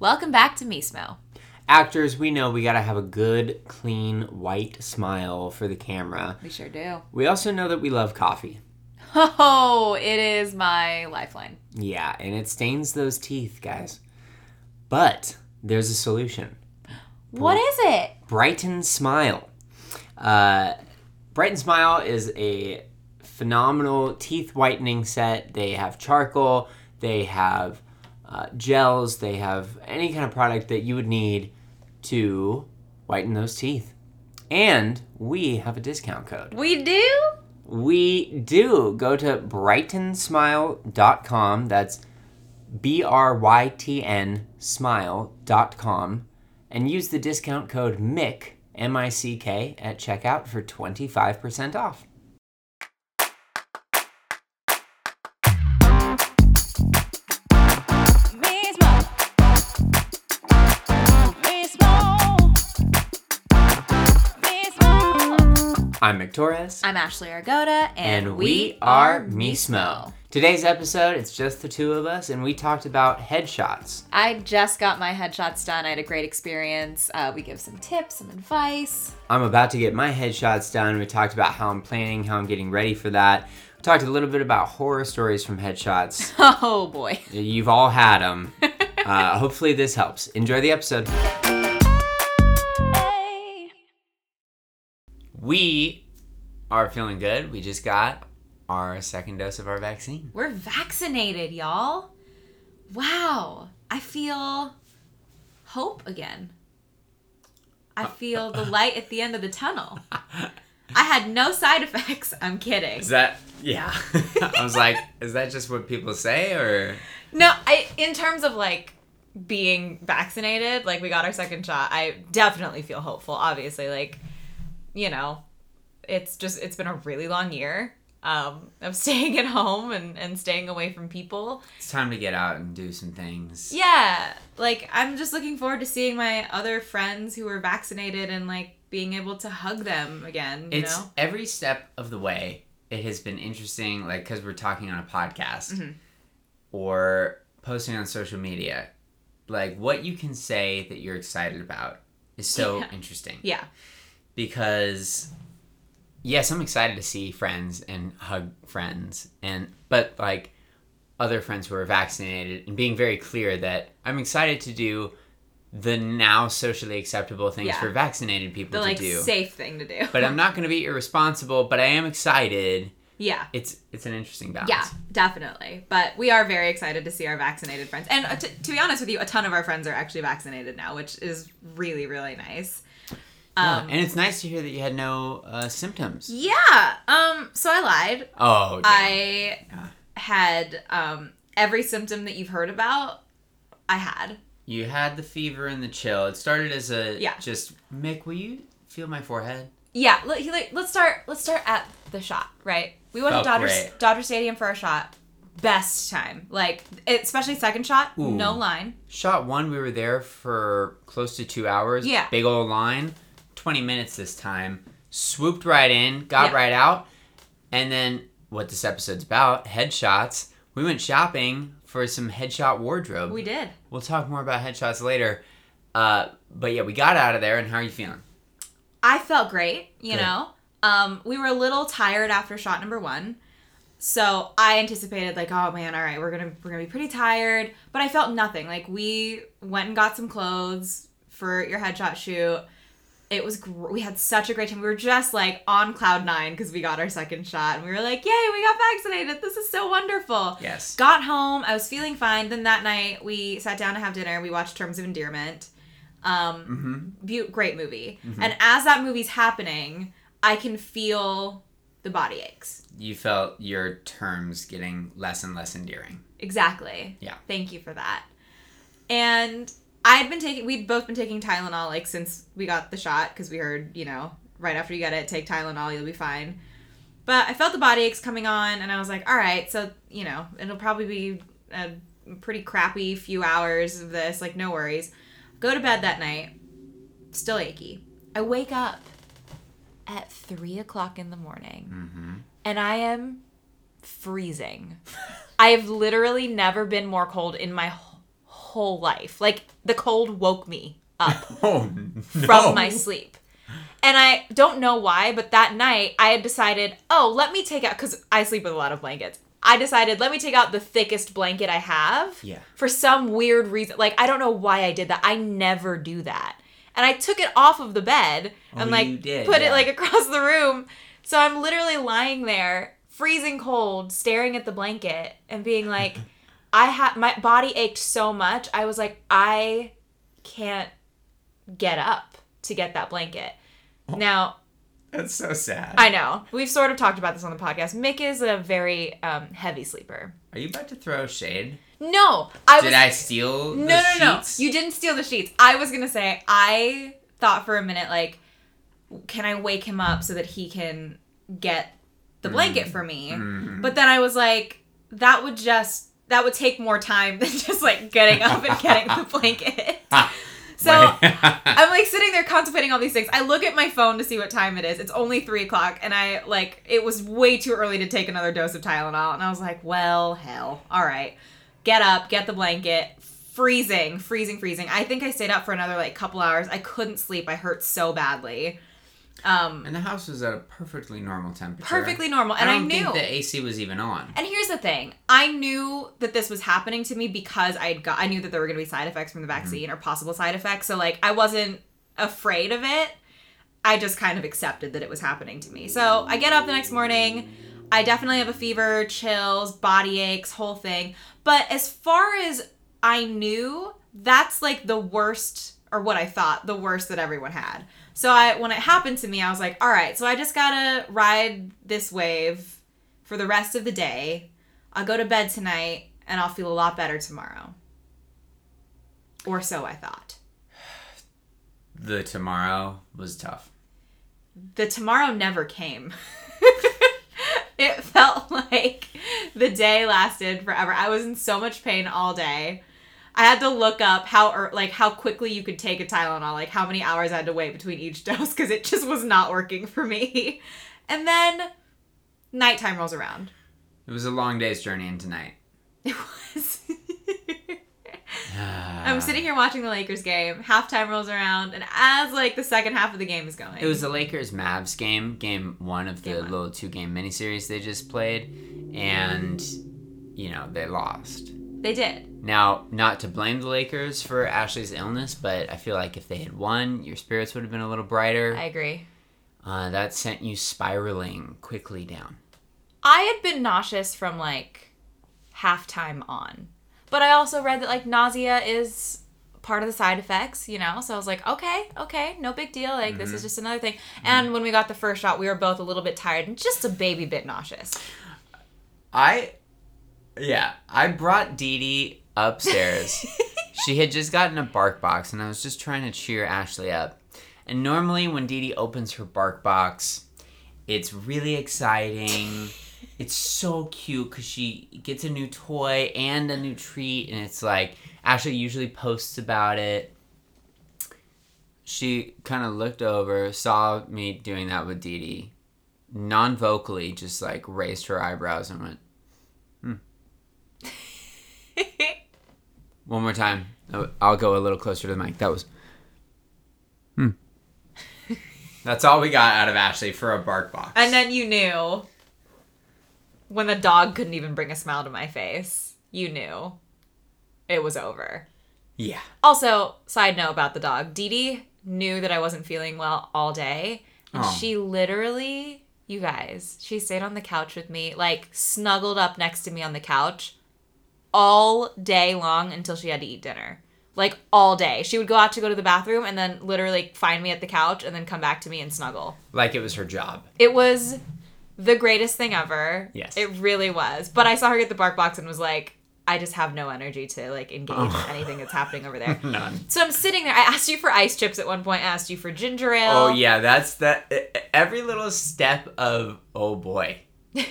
Welcome back to Mismo. Actors, we know we gotta have a good, clean, white smile for the camera. We sure do. We also know that we love coffee. Oh, it is my lifeline. Yeah, and it stains those teeth, guys. But there's a solution. What is it? Brighten Smile. Uh, Brighten Smile is a phenomenal teeth whitening set. They have charcoal, they have uh, gels, they have any kind of product that you would need to whiten those teeth. And we have a discount code. We do? We do. Go to brightensmile.com. That's B R Y T N smile.com and use the discount code MICK, M I C K, at checkout for 25% off. I'm Mick Torres. I'm Ashley Argota, and, and we are Mismo. Today's episode, it's just the two of us, and we talked about headshots. I just got my headshots done. I had a great experience. Uh, we give some tips, some advice. I'm about to get my headshots done. We talked about how I'm planning, how I'm getting ready for that. We talked a little bit about horror stories from headshots. Oh boy. You've all had them. Uh, hopefully, this helps. Enjoy the episode. We are feeling good. We just got our second dose of our vaccine. We're vaccinated, y'all. Wow. I feel hope again. I uh, feel uh, the uh. light at the end of the tunnel. I had no side effects. I'm kidding. Is that, yeah. I was like, is that just what people say or? No, I in terms of like being vaccinated, like we got our second shot, I definitely feel hopeful. Obviously, like you know, it's just it's been a really long year um, of staying at home and and staying away from people. It's time to get out and do some things. Yeah, like I'm just looking forward to seeing my other friends who are vaccinated and like being able to hug them again. You it's know, every step of the way. It has been interesting, like because we're talking on a podcast Mhm. or posting on social media. Like what you can say that you're excited about is so Yeah. interesting yeah, because yes, I'm excited to see friends and hug friends, and but like other friends who are vaccinated and being very clear that I'm excited to do the now socially acceptable things Yeah. for vaccinated people the to like do safe thing to do. but I'm not going to be irresponsible. But I am excited. yeah. It's it's an interesting balance. Yeah, definitely. But we are very excited to see our vaccinated friends. And uh, t- to be honest with you, a ton of our friends are actually vaccinated now, which is really, really nice. Yeah, Um, and it's nice to hear that you had no uh, symptoms. yeah. Um. So I lied. Oh, damn. I Yeah. had um every symptom that you've heard about. I had. you had the fever and the chill. It started as a Yeah. Just Mick, will you feel my forehead? Yeah. Let, let's start. Let's start at the shot. Right. We went Felt to Dodger great. Dodger Stadium for our shot. Best time. Like especially second shot. Ooh. No line. Shot one, we were there for close to two hours. Yeah. Big old line. Twenty minutes this time. Swooped right in, got Yeah. right out, and then what this episode's about? Headshots. We went shopping for some headshot wardrobe. We did. We'll talk more about headshots later. Uh, but yeah, we got out of there, and how are you feeling? I felt great, you Good. know. Um, we were a little tired after shot number one. So I anticipated like, oh man, all right, we're gonna we're gonna be pretty tired. But I felt nothing. Like we went and got some clothes for your headshot shoot. It was gr- we had such a great time. We were just like on cloud nine because we got our second shot, and we were like, yay, we got vaccinated. This is so wonderful. Yes. Got home, I was feeling fine. Then that night we sat down to have dinner. We watched Terms of Endearment. Um, Mm-hmm. Beau- great movie. And as that movie's happening, I can feel the body aches. You felt your terms getting less and less endearing. Exactly. Yeah. Thank you for that. And I'd been taking, we'd both been taking Tylenol like since we got the shot because we heard, you know, right after you get it, take Tylenol, you'll be fine. But I felt the body aches coming on, and I was like, all right, so, you know, it'll probably be a pretty crappy few hours of this, like, no worries. Go to bed that night, still achy. I wake up at three o'clock in the morning Mm-hmm. and I am freezing. I have literally never been more cold in my wh- whole life. Like the cold woke me up Oh from my sleep. And I don't know why, but that night I had decided, oh, let me take out, because I sleep with a lot of blankets. I decided, let me take out the thickest blanket I have. Yeah. For some weird reason. Like, I don't know why I did that. I never do that. And I took it off of the bed oh, and, Oh, like, did, put it, like, across the room. So I'm literally lying there, freezing cold, staring at the blanket and being like, I had, my body ached so much. I was like, I can't get up to get that blanket. Now, That's so sad. I know. We've sort of talked about this on the podcast. Mick is a very um, heavy sleeper. Are you about to throw shade? No, I Did was. I steal no, no, no. sheets? You didn't steal the sheets. I was gonna say I thought for a minute like, can I wake him up so that he can get the blanket for me? Mm. But then I was like, that would just that would take more time than just like getting up and getting the blanket. So I'm like sitting there contemplating all these things. I look at my phone to see what time it is. It's only three o'clock, and I like it was way too early to take another dose of Tylenol. And I was like, well, hell, all right, get up, get the blanket. Freezing, freezing, freezing. I think I stayed up for another like couple hours. I couldn't sleep. I hurt so badly. Um, and the house was at a perfectly normal temperature. perfectly normal, and I I, don't knew. think the AC was even on. And here's the thing: I knew that this was happening to me because I got I knew that there were going to be side effects from the vaccine or possible side effects. So like I wasn't afraid of it. I just kind of accepted that it was happening to me. So I get up the next morning. I definitely have a fever, chills, body aches, whole thing. But as far as I knew, that's like the worst or what I thought the worst that everyone had. So I when it happened to me, I was like, all right, so I just got to ride this wave for the rest of the day. I'll go to bed tonight and I'll feel a lot better tomorrow. Or so I thought. The tomorrow was tough. The tomorrow never came. it felt like the day lasted forever. I was in so much pain all day. I had to look up how or like how quickly you could take a Tylenol, like how many hours I had to wait between each dose because it just was not working for me. And then nighttime rolls around. It was a long day's journey into night. It was. I'm sitting here watching the Lakers game. Halftime rolls around, and as like the second half of the game is going, It was the Lakers Mavs game, game one of the one. little two game miniseries they just played, and you know they lost. They did. Now, not to blame the Lakers for Ashley's illness, but I feel like if they had won, your spirits would have been a little brighter. I agree. Uh, that sent you spiraling quickly down. I had been nauseous from like halftime on, but I also read that like nausea is part of the side effects, you know. So I was like, okay, okay, no big deal. Like this is just another thing. And when we got the first shot, we were both a little bit tired and just a baby bit nauseous. I, yeah, I brought Dee Dee upstairs. she had just gotten a bark box, and I was just trying to cheer Ashley up. And normally, when Dee Dee opens her bark box, it's really exciting. It's so cute because she gets a new toy and a new treat, and it's like Ashley usually posts about it. She kind of looked over, saw me doing that with Dee Dee, non vocally, just like raised her eyebrows and went, One more time. I'll go a little closer to the mic. That was. Hmm. That's all we got out of Ashley for a bark box. And then you knew when the dog couldn't even bring a smile to my face, you knew it was over. yeah. Also, side note about the dog, Dee Dee knew that I wasn't feeling well all day. And Oh. she literally, you guys, she stayed on the couch with me, like snuggled up next to me on the couch all day long until she had to eat dinner. Like all day. She would go out to go to the bathroom and then literally find me at the couch and then come back to me and snuggle. Like it was her job. It was the greatest thing ever. Yes. It really was. But I saw her get the bark box and was like, I just have no energy to like engage Oh. in anything that's happening over there. None. So I'm sitting there. I asked you for ice chips at one point. I asked you for ginger ale. Oh, yeah. That's that. Every little step of, oh boy,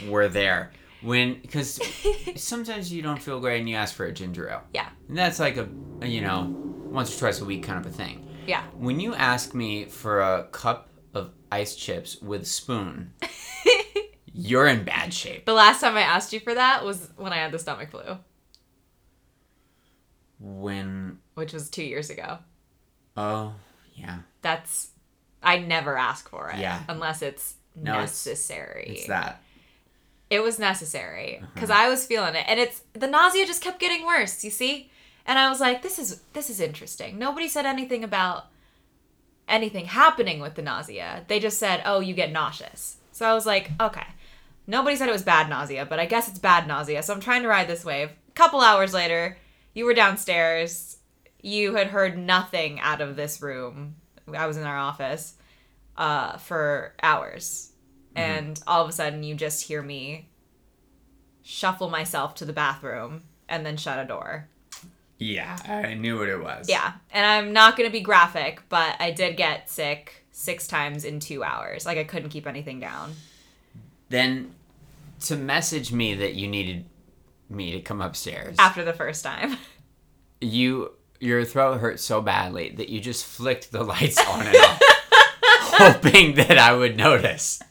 we're there. When, because sometimes you don't feel great and you ask for a ginger ale. Yeah. And that's like a, you know, once or twice a week kind of a thing. Yeah. When you ask me for a cup of ice chips with spoon, you're in bad shape. The last time I asked you for that was when I had the stomach flu. When which was two years ago. oh yeah, That's I never ask for it. Yeah. Unless it's No, it's- necessary. it's that. It was necessary Uh-huh. because I was feeling it, and it's the nausea just kept getting worse. You see, and I was like, "This is this is interesting." Nobody said anything about anything happening with the nausea. They just said, "Oh, you get nauseous." So I was like, "Okay." Nobody said it was bad nausea, but I guess it's bad nausea. So I'm trying to ride this wave. A couple hours later, you were downstairs. You had heard nothing out of this room. I was in our office uh, for hours. Mm-hmm. And all of a sudden, you just hear me shuffle myself to the bathroom and then shut a door. Yeah, I knew what it was. Yeah. And I'm not going to be graphic, but I did get sick six times in two hours. Like, I couldn't keep anything down. Then to message me that you needed me to come upstairs, After the first time. you your throat hurt so badly that you just flicked the lights on and off, hoping that I would notice.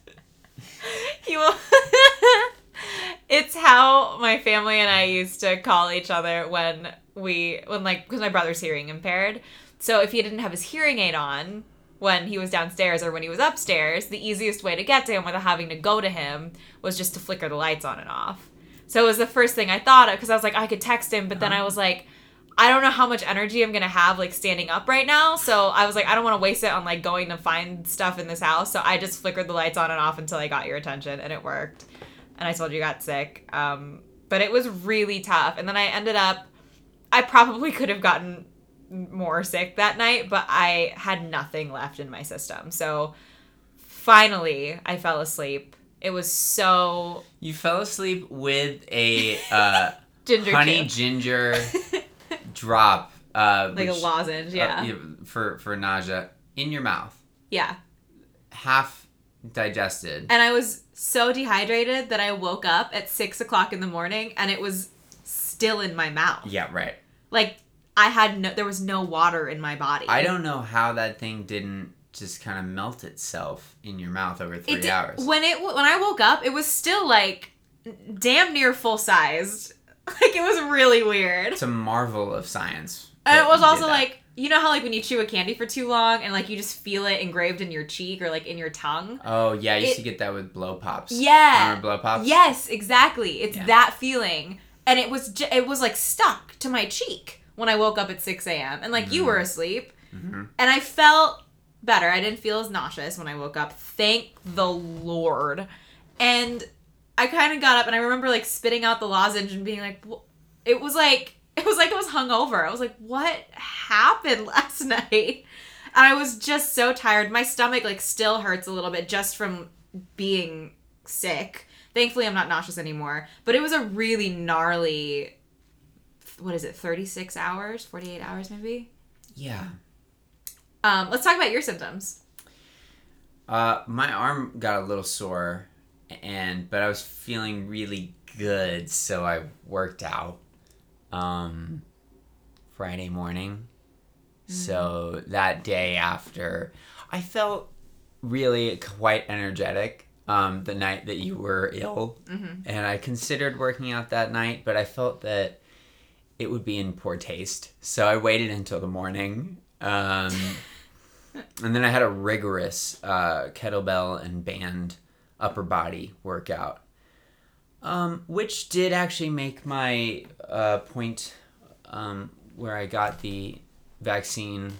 You it's how my family and I used to call each other when we when like because my brother's hearing impaired. So if he didn't have his hearing aid on when he was downstairs or when he was upstairs, the easiest way to get to him without having to go to him was just to flicker the lights on and off. So it was the first thing I thought of because I was like I could text him, but then uh-huh. I was like I don't know how much energy I'm gonna have like standing up right now. So I was like, I don't want to waste it on like going to find stuff in this house. So I just flickered the lights on and off until I got your attention, and it worked. And I told you got sick. Um, but it was really tough. And then I ended up, I probably could have gotten more sick that night, but I had nothing left in my system. So finally, I fell asleep. It was so You fell asleep with a uh, ginger honey ginger drop, uh, like a which- lozenge. uh, Yeah, you for for nausea in your mouth, yeah. half digested. And I was so dehydrated that I woke up at six o'clock in the morning and it was still in my mouth. Yeah, right. Like I had no, there was no water in my body. I don't know how that thing didn't just kind of melt itself in your mouth over three did- hours. When it when I woke up, it was still like damn near full sized. Like it was really weird. it's a marvel of science. And it was also like you know how like when you chew a candy for too long and like you just feel it engraved in your cheek or like in your tongue. Oh yeah, I used it- to get that with blow pops. Yeah. Remember blow pops? Yes, exactly. It's Yeah. that feeling, and it was j- it was like stuck to my cheek when I woke up at six a.m. and like you were asleep, Mhm. and I felt better. I didn't feel as nauseous when I woke up. Thank the Lord. And I kind of got up and I remember like spitting out the lozenge and being like, "Wh- it was like it was like I was hungover. I was like, what happened last night? And I was just so tired. My stomach like still hurts a little bit just from being sick. Thankfully, I'm not nauseous anymore. But it was a really gnarly. What is it? 36 hours, 48 hours, maybe. Yeah. Um, let's talk about your symptoms. Uh, my arm got a little sore, and but I was feeling really good, so I worked out. Um, Friday morning. So that day after, I felt really quite energetic. Um, the night that you were ill, and I considered working out that night, but I felt that it would be in poor taste, so I waited until the morning. Um, and then I had a rigorous uh, kettlebell and band upper body workout, um, which did actually make my uh, point um, where I got the vaccine,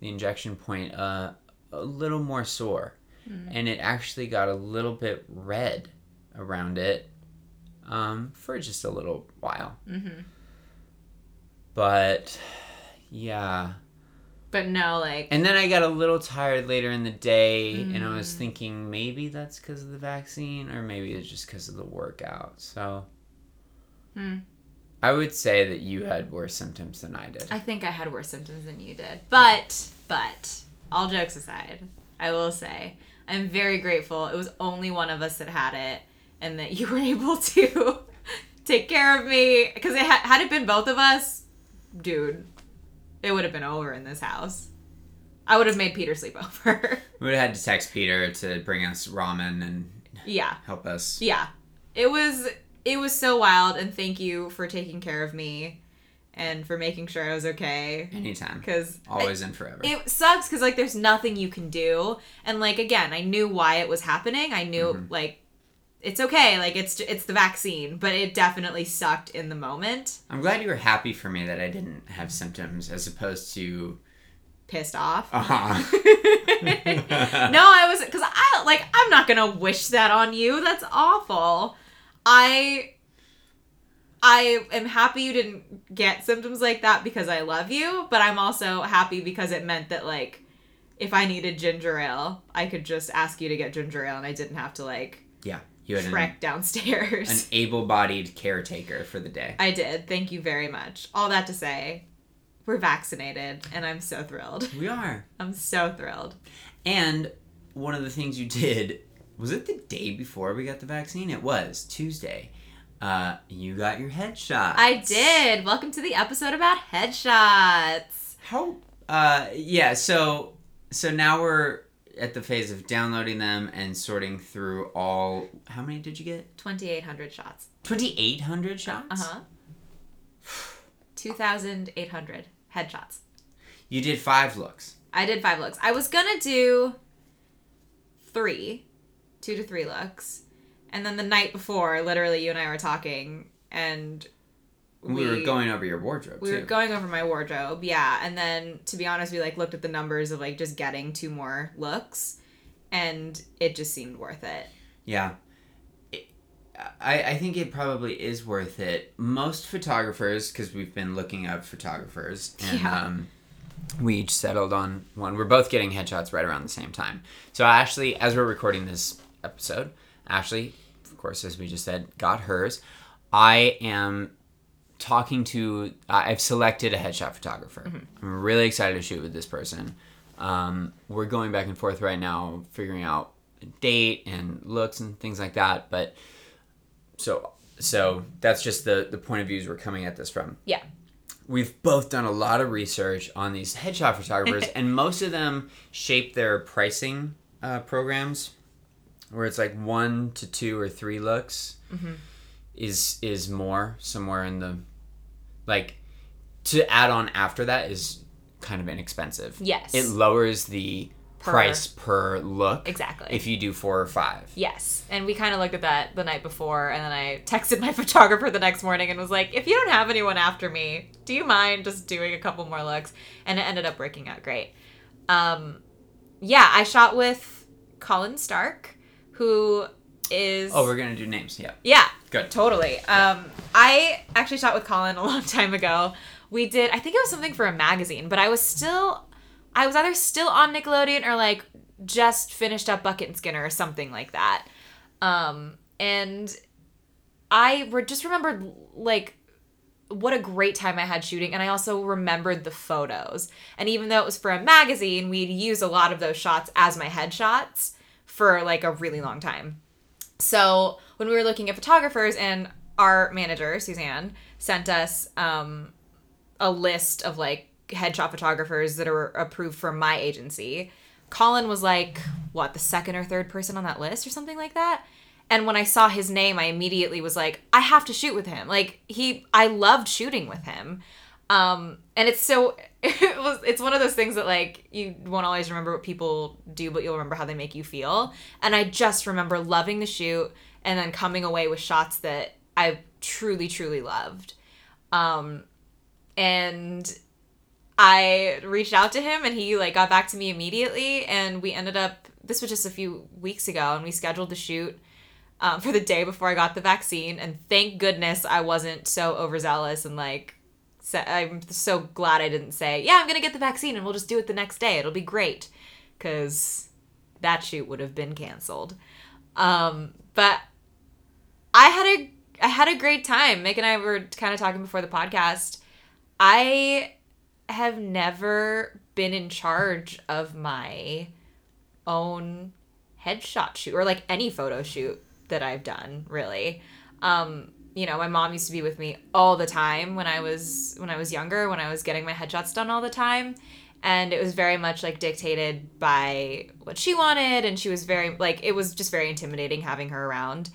the injection point, uh, a little more sore. And it actually got a little bit red around it um, for just a little while. Mm-hmm. But yeah. But no, like. And then I got a little tired later in the day, and I was thinking maybe that's because of the vaccine, or maybe it's just because of the workout. So Hmm. I would say that you had worse symptoms than I did. I think I had worse symptoms than you did. But, but, all jokes aside, I will say, I'm very grateful it was only one of us that had it and that you were able to take care of me. Because it ha- had it been both of us, dude, it would have been over in this house. I would have made Peter sleep over. we would have had to text Peter to bring us ramen and yeah. help us. Yeah. It was it was so wild and thank you for taking care of me and for making sure I was okay. Anytime. Because Always and forever. it sucks because like there's nothing you can do and like again i knew why it was happening i knew Mhm. like it's okay like it's it's the vaccine but it definitely sucked in the moment I'm glad you were happy for me that I didn't have symptoms as opposed to. pissed off Uh-huh. no i was because i like i'm not gonna wish that on you that's awful i i am happy you didn't get symptoms like that because i love you but i'm also happy because it meant that like if i needed ginger ale i could just ask you to get ginger ale and i didn't have to like Yeah. You had an, trek downstairs an able bodied caretaker for the day. i did thank you very much all that to say we're vaccinated and i'm so thrilled We are. i'm so thrilled And one of the things you did was it the day before we got the vaccine? It was Tuesday. Uh, you got your headshot. I did. Welcome to the episode about headshots. How? Uh, yeah. So so now we're at the phase of downloading them and sorting through all. How many did you get? 2,800 shots. Twenty eight hundred shots. Uh huh. 2,800 headshots. You did five looks. I did five looks. I was gonna do three, two to three looks. And then the night before, literally, you and I were talking, and We, were going over your wardrobe we too. were going over my wardrobe yeah and then to be honest we like looked at the numbers of like just getting two more looks and it just seemed worth it Yeah. It- I, I think it probably is worth it. Most photographers, because we've been looking up photographers, and Yeah. um, we each settled on one. We're both getting headshots right around the same time. So, Ashley, as we're recording this episode, Ashley, of course, as we just said, got hers. I am talking to, I've selected a headshot photographer. I'm really excited to shoot with this person. Um, we're going back and forth right now, figuring out date and looks and things like that. But so so that's just the the point of views we're coming at this from. Yeah. We've both done a lot of research on these headshot photographers, and most of them shape their pricing uh, programs, where it's like one to two or three looks Mm-hmm. is is more somewhere in the like to add on after that is kind of inexpensive. Yes. it lowers the Per- price per look Exactly. if you do four or five. Yes. And we kind of looked at that the night before, and then I texted my photographer the next morning and was like, if you don't have anyone after me, do you mind just doing a couple more looks? And it ended up working out great. Um, yeah, I shot with Colin Stark, who is. Oh, we're gonna do names. Yeah, Yeah, good. Totally. Um, I actually shot with Colin a long time ago. We did, I think it was something for a magazine, but I was still, I was either still on Nickelodeon or like just finished up Bucket and Skinner or something like that. Um, and I re- just remembered like what a great time I had shooting, and I also remembered the photos. And even though it was for a magazine, we'd use a lot of those shots as my headshots for like a really long time. So when we were looking at photographers, and our manager Suzanne sent us um, a list of like headshot photographers that are approved for my agency. Colin was like, what, the second or third person on that list or something like that? And when I saw his name, I immediately was like, I have to shoot with him. Like he I loved shooting with him. Um and it's so it was it's one of those things that like you won't always remember what people do, but you'll remember how they make you feel. And I just remember loving the shoot and then coming away with shots that I truly, truly loved. Um and I reached out to him and he like got back to me immediately and we ended up this was just a few weeks ago and we scheduled the shoot um, for the day before I got the vaccine and thank goodness I wasn't so overzealous and like I'm so glad I didn't say yeah I'm gonna get the vaccine and we'll just do it the next day. It'll be great. Because that shoot would have been canceled. Um, but I had a I had a great time. Mick and I were kind of talking before the podcast. I have never been in charge of my own headshot shoot or like any photo shoot that I've done, really. Um, you know, my mom used to be with me all the time when I was when I was younger, when I was getting my headshots done all the time. And it was very much like dictated by what she wanted and she was very like it was just very intimidating having her around.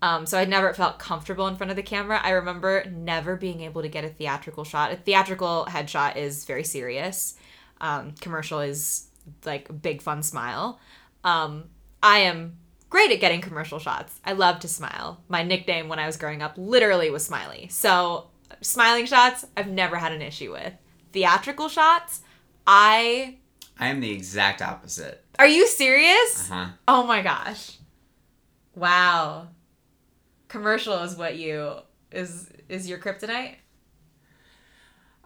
Um, so I never felt comfortable in front of the camera. I remember never being able to get a theatrical shot. A theatrical headshot is very serious. Um, commercial is like a big fun smile. Um, I am great at getting commercial shots. I love to smile. My nickname when I was growing up literally was Smiley. So smiling shots, I've never had an issue with. Theatrical shots, I. I am the exact opposite. Are you serious? Uh huh. Oh my gosh. Wow. Commercial is what you is is your kryptonite?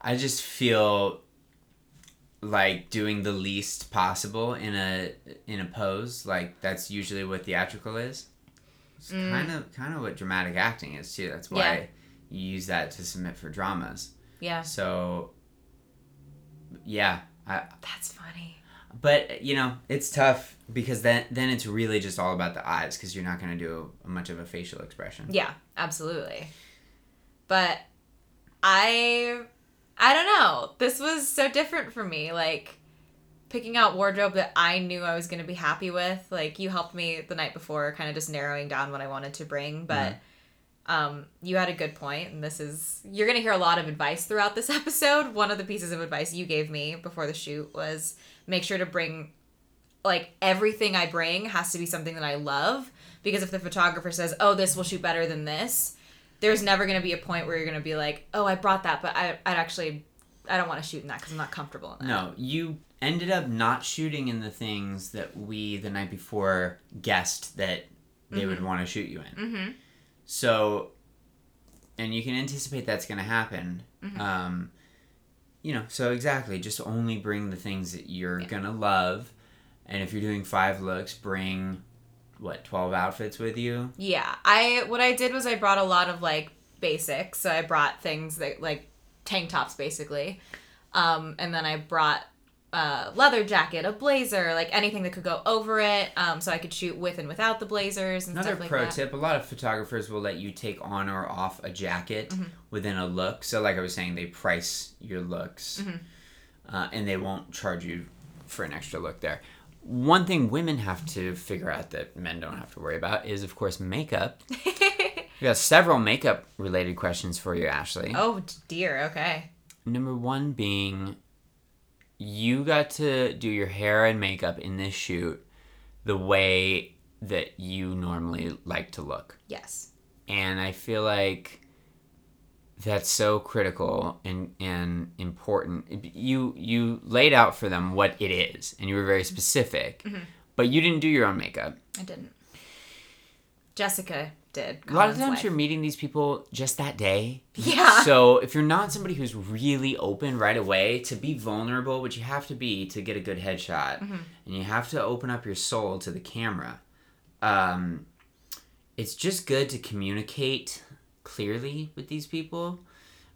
I just feel like doing the least possible in a in a pose. Like that's usually what theatrical is. It's mm. kind of kind of what dramatic acting is too. That's why Yeah. you use that to submit for dramas. Yeah. So yeah, I, That's funny. but you know it's tough because then then it's really just all about the eyes because you're not going to do much of a facial expression. Yeah, absolutely. But I I don't know. This was so different for me. Like picking out wardrobe that I knew I was going to be happy with. Like you helped me the night before kind of just narrowing down what I wanted to bring, but um you had a good point and this is you're going to hear a lot of advice throughout this episode. One of the pieces of advice you gave me before the shoot was make sure to bring like everything I bring has to be something that I love because if the photographer says, "Oh, this will shoot better than this," there's never going to be a point where you're going to be like, "Oh, I brought that, but I I'd actually I don't want to shoot in that cuz I'm not comfortable in that." No, you ended up not shooting in the things that we the night before guessed that they would want to shoot you in. Mhm. So, and you can anticipate that's going to happen. Mm-hmm. Um, you know, so exactly, just only bring the things that you're gonna love, and if you're doing five looks, bring what twelve outfits with you. Yeah, I what I did was I brought a lot of like basics. So I brought things that like tank tops basically, um, and then I brought a leather jacket, a blazer, like anything that could go over it, um, so I could shoot with and without the blazers and Another stuff like pro that. tip: a lot of photographers will let you take on or off a jacket Mm-hmm. within a look. So, like I was saying, they price your looks, Mm-hmm. uh, and they won't charge you for an extra look there. One thing women have to figure out that men don't have to worry about is, of course, makeup. We got several makeup related questions for you, Ashley. oh dear. Okay. Number one being, you got to do your hair and makeup in this shoot the way that you normally like to look. Yes. And I feel like that's so critical and, and important. You you laid out for them what it is, and you were very specific, but you didn't do your own makeup. I didn't. Jessica did. A lot of times wife. you're meeting these people just that day. Yeah. So if you're not somebody who's really open right away to be vulnerable, which you have to be to get a good headshot, Mm-hmm. and you have to open up your soul to the camera, um, it's just good to communicate clearly with these people,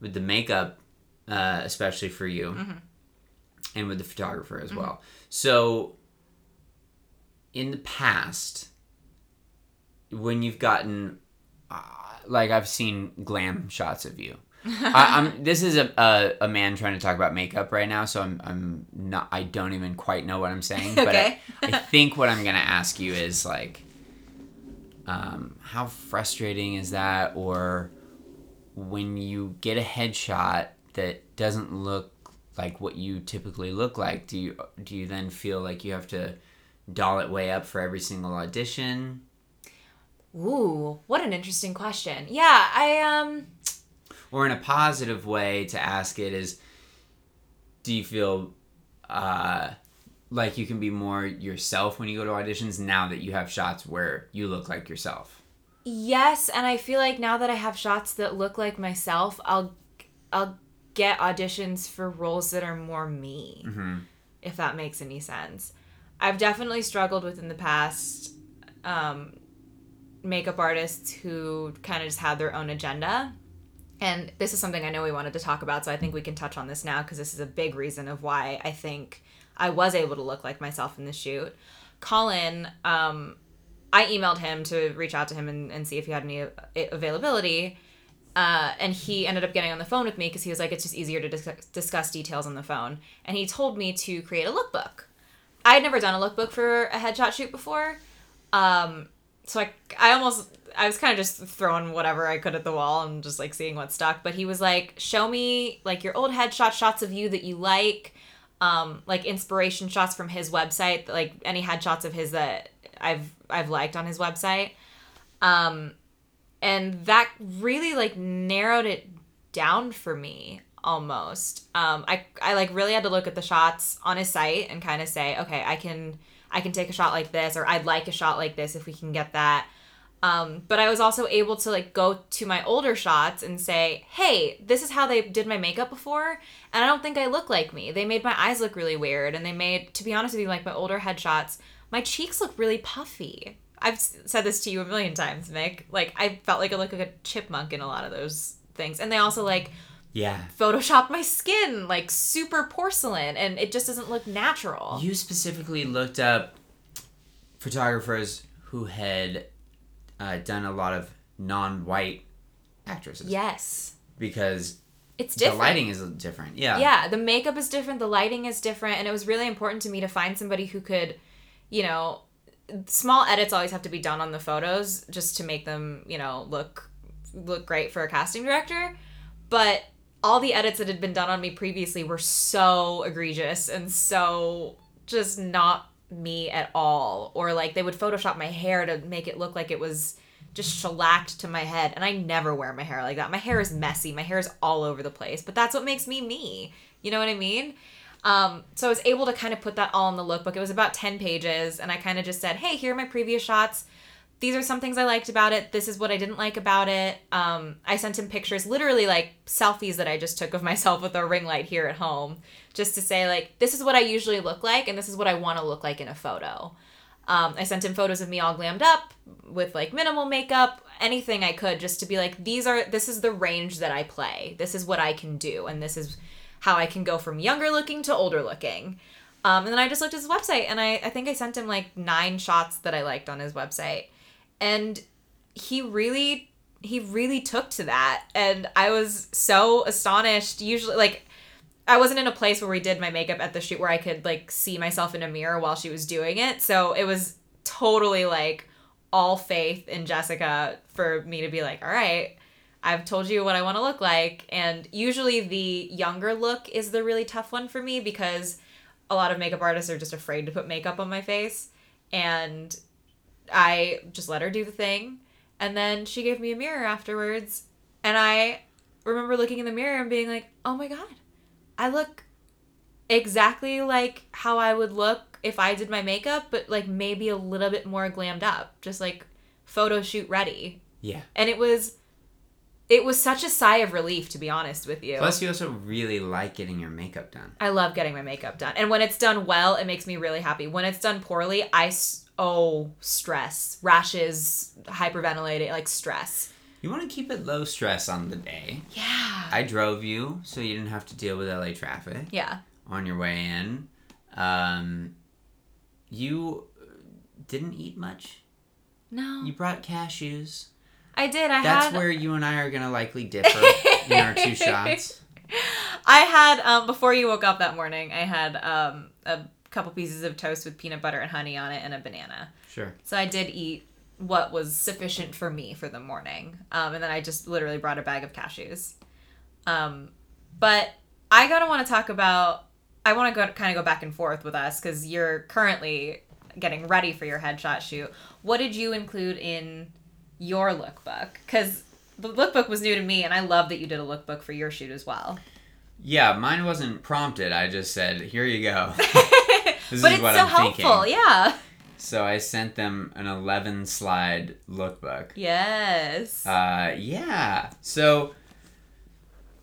with the makeup, uh, especially for you, Mm-hmm. and with the photographer as well. So in the past, when you've gotten uh, like I've seen glam shots of you. I, I'm. This is a, a a man trying to talk about makeup right now, so I'm I'm not. I don't even quite know what I'm saying. But Okay. I, I think what I'm gonna ask you is like, um, how frustrating is that, or when you get a headshot that doesn't look like what you typically look like, do you do you then feel like you have to doll it way up for every single audition? Ooh, what an interesting question. Yeah, I um or in a positive way to ask it is do you feel uh, like you can be more yourself when you go to auditions now that you have shots where you look like yourself yes, and I feel like now that I have shots that look like myself, I'll I'll get auditions for roles that are more me. If that makes any sense. I've definitely struggled with in the past um makeup artists who kind of just had their own agenda. And this is something I know we wanted to talk about, so I think we can touch on this now because this is a big reason of why I think I was able to look like myself in the shoot. Colin, um, I emailed him to reach out to him and, and see if he had any availability. Uh, and he ended up getting on the phone with me because he was like, it's just easier to dis- discuss details on the phone. And he told me to create a lookbook. I had never done a lookbook for a headshot shoot before. Um, so I, I almost I was kind of just throwing whatever I could at the wall and just like seeing what stuck. But he was like, "Show me like your old headshot shots of you that you like, um, like inspiration shots from his website, like any headshots of his that I've I've liked on his website." Um, and that really like narrowed it down for me almost. Um, I I like really had to look at the shots on his site and kind of say, okay, I can I can take a shot like this, or I'd like a shot like this if we can get that. Um, but I was also able to like go to my older shots and say, hey, this is how they did my makeup before, and I don't think I look like me. They made my eyes look really weird, and they made, to be honest with you, like my older headshots, my cheeks look really puffy. I've said this to you a million times, Mick. Like I felt like I looked like a chipmunk in a lot of those things, and they also like Yeah. Photoshop my skin like super porcelain, and it just doesn't look natural. You specifically looked up photographers who had uh, done a lot of non-white actresses. yes, Because it's different. the lighting is different. Yeah. yeah the makeup is different the lighting is different and it was really important to me to find somebody who could you know small edits always have to be done on the photos just to make them you know look look great for a casting director but all the edits that had been done on me previously were so egregious and so just not me at all. Or like they would photoshop my hair to make it look like it was just shellacked to my head. And i never wear my hair like that. My hair is messy. My hair is all over the place. But that's what makes me me. You know what i mean? Um, so i was able to kind of put that all in the lookbook. It was about 10 pages. And i kind of just said hey here are my previous shots. These are some things I liked about it. This is what I didn't like about it. Um, I sent him pictures, literally like selfies that I just took of myself with a ring light here at home, just to say like this is what I usually look like, and this is what I want to look like in a photo. Um, I sent him photos of me all glammed up with like minimal makeup, anything I could, just to be like these are this is the range that I play. This is what I can do, and this is how I can go from younger looking to older looking. Um, and then I just looked at his website, and I, I think I sent him like nine shots that I liked on his website and he really he really took to that and i was so astonished usually like i wasn't in a place where we did my makeup at the shoot where i could like see myself in a mirror while she was doing it so it was totally like all faith in jessica for me to be like all right i've told you what i want to look like and usually the younger look is the really tough one for me because a lot of makeup artists are just afraid to put makeup on my face and I just let her do the thing. And then she gave me a mirror afterwards. And I remember looking in the mirror and being like, oh my God, I look exactly like how I would look if I did my makeup, but like maybe a little bit more glammed up, just like photo shoot ready. Yeah. And it was. It was such a sigh of relief, to be honest with you. Plus, you also really like getting your makeup done. I love getting my makeup done. And when it's done well, it makes me really happy. When it's done poorly, I s- oh, stress, rashes, hyperventilating, like stress. You want to keep it low stress on the day. Yeah. I drove you so you didn't have to deal with LA traffic yeah. on your way in. Um, you didn't eat much. No. You brought cashews. I did. I That's had where you and I are gonna likely differ in our two shots. I had um before you woke up that morning, I had um a couple pieces of toast with peanut butter and honey on it and a banana. Sure. So I did eat what was sufficient for me for the morning. Um, and then I just literally brought a bag of cashews. Um, but I gotta want to talk about. I want to go kind of go back and forth with us because you're currently getting ready for your headshot shoot. What did you include in your lookbook? Because the lookbook was new to me, and I love that you did a lookbook for your shoot as well. Yeah, mine wasn't prompted. I just said, "Here you go." This but is it's what so I'm helpful, thinking. yeah. So I sent them an 11 slide lookbook. Yes. Uh, yeah. So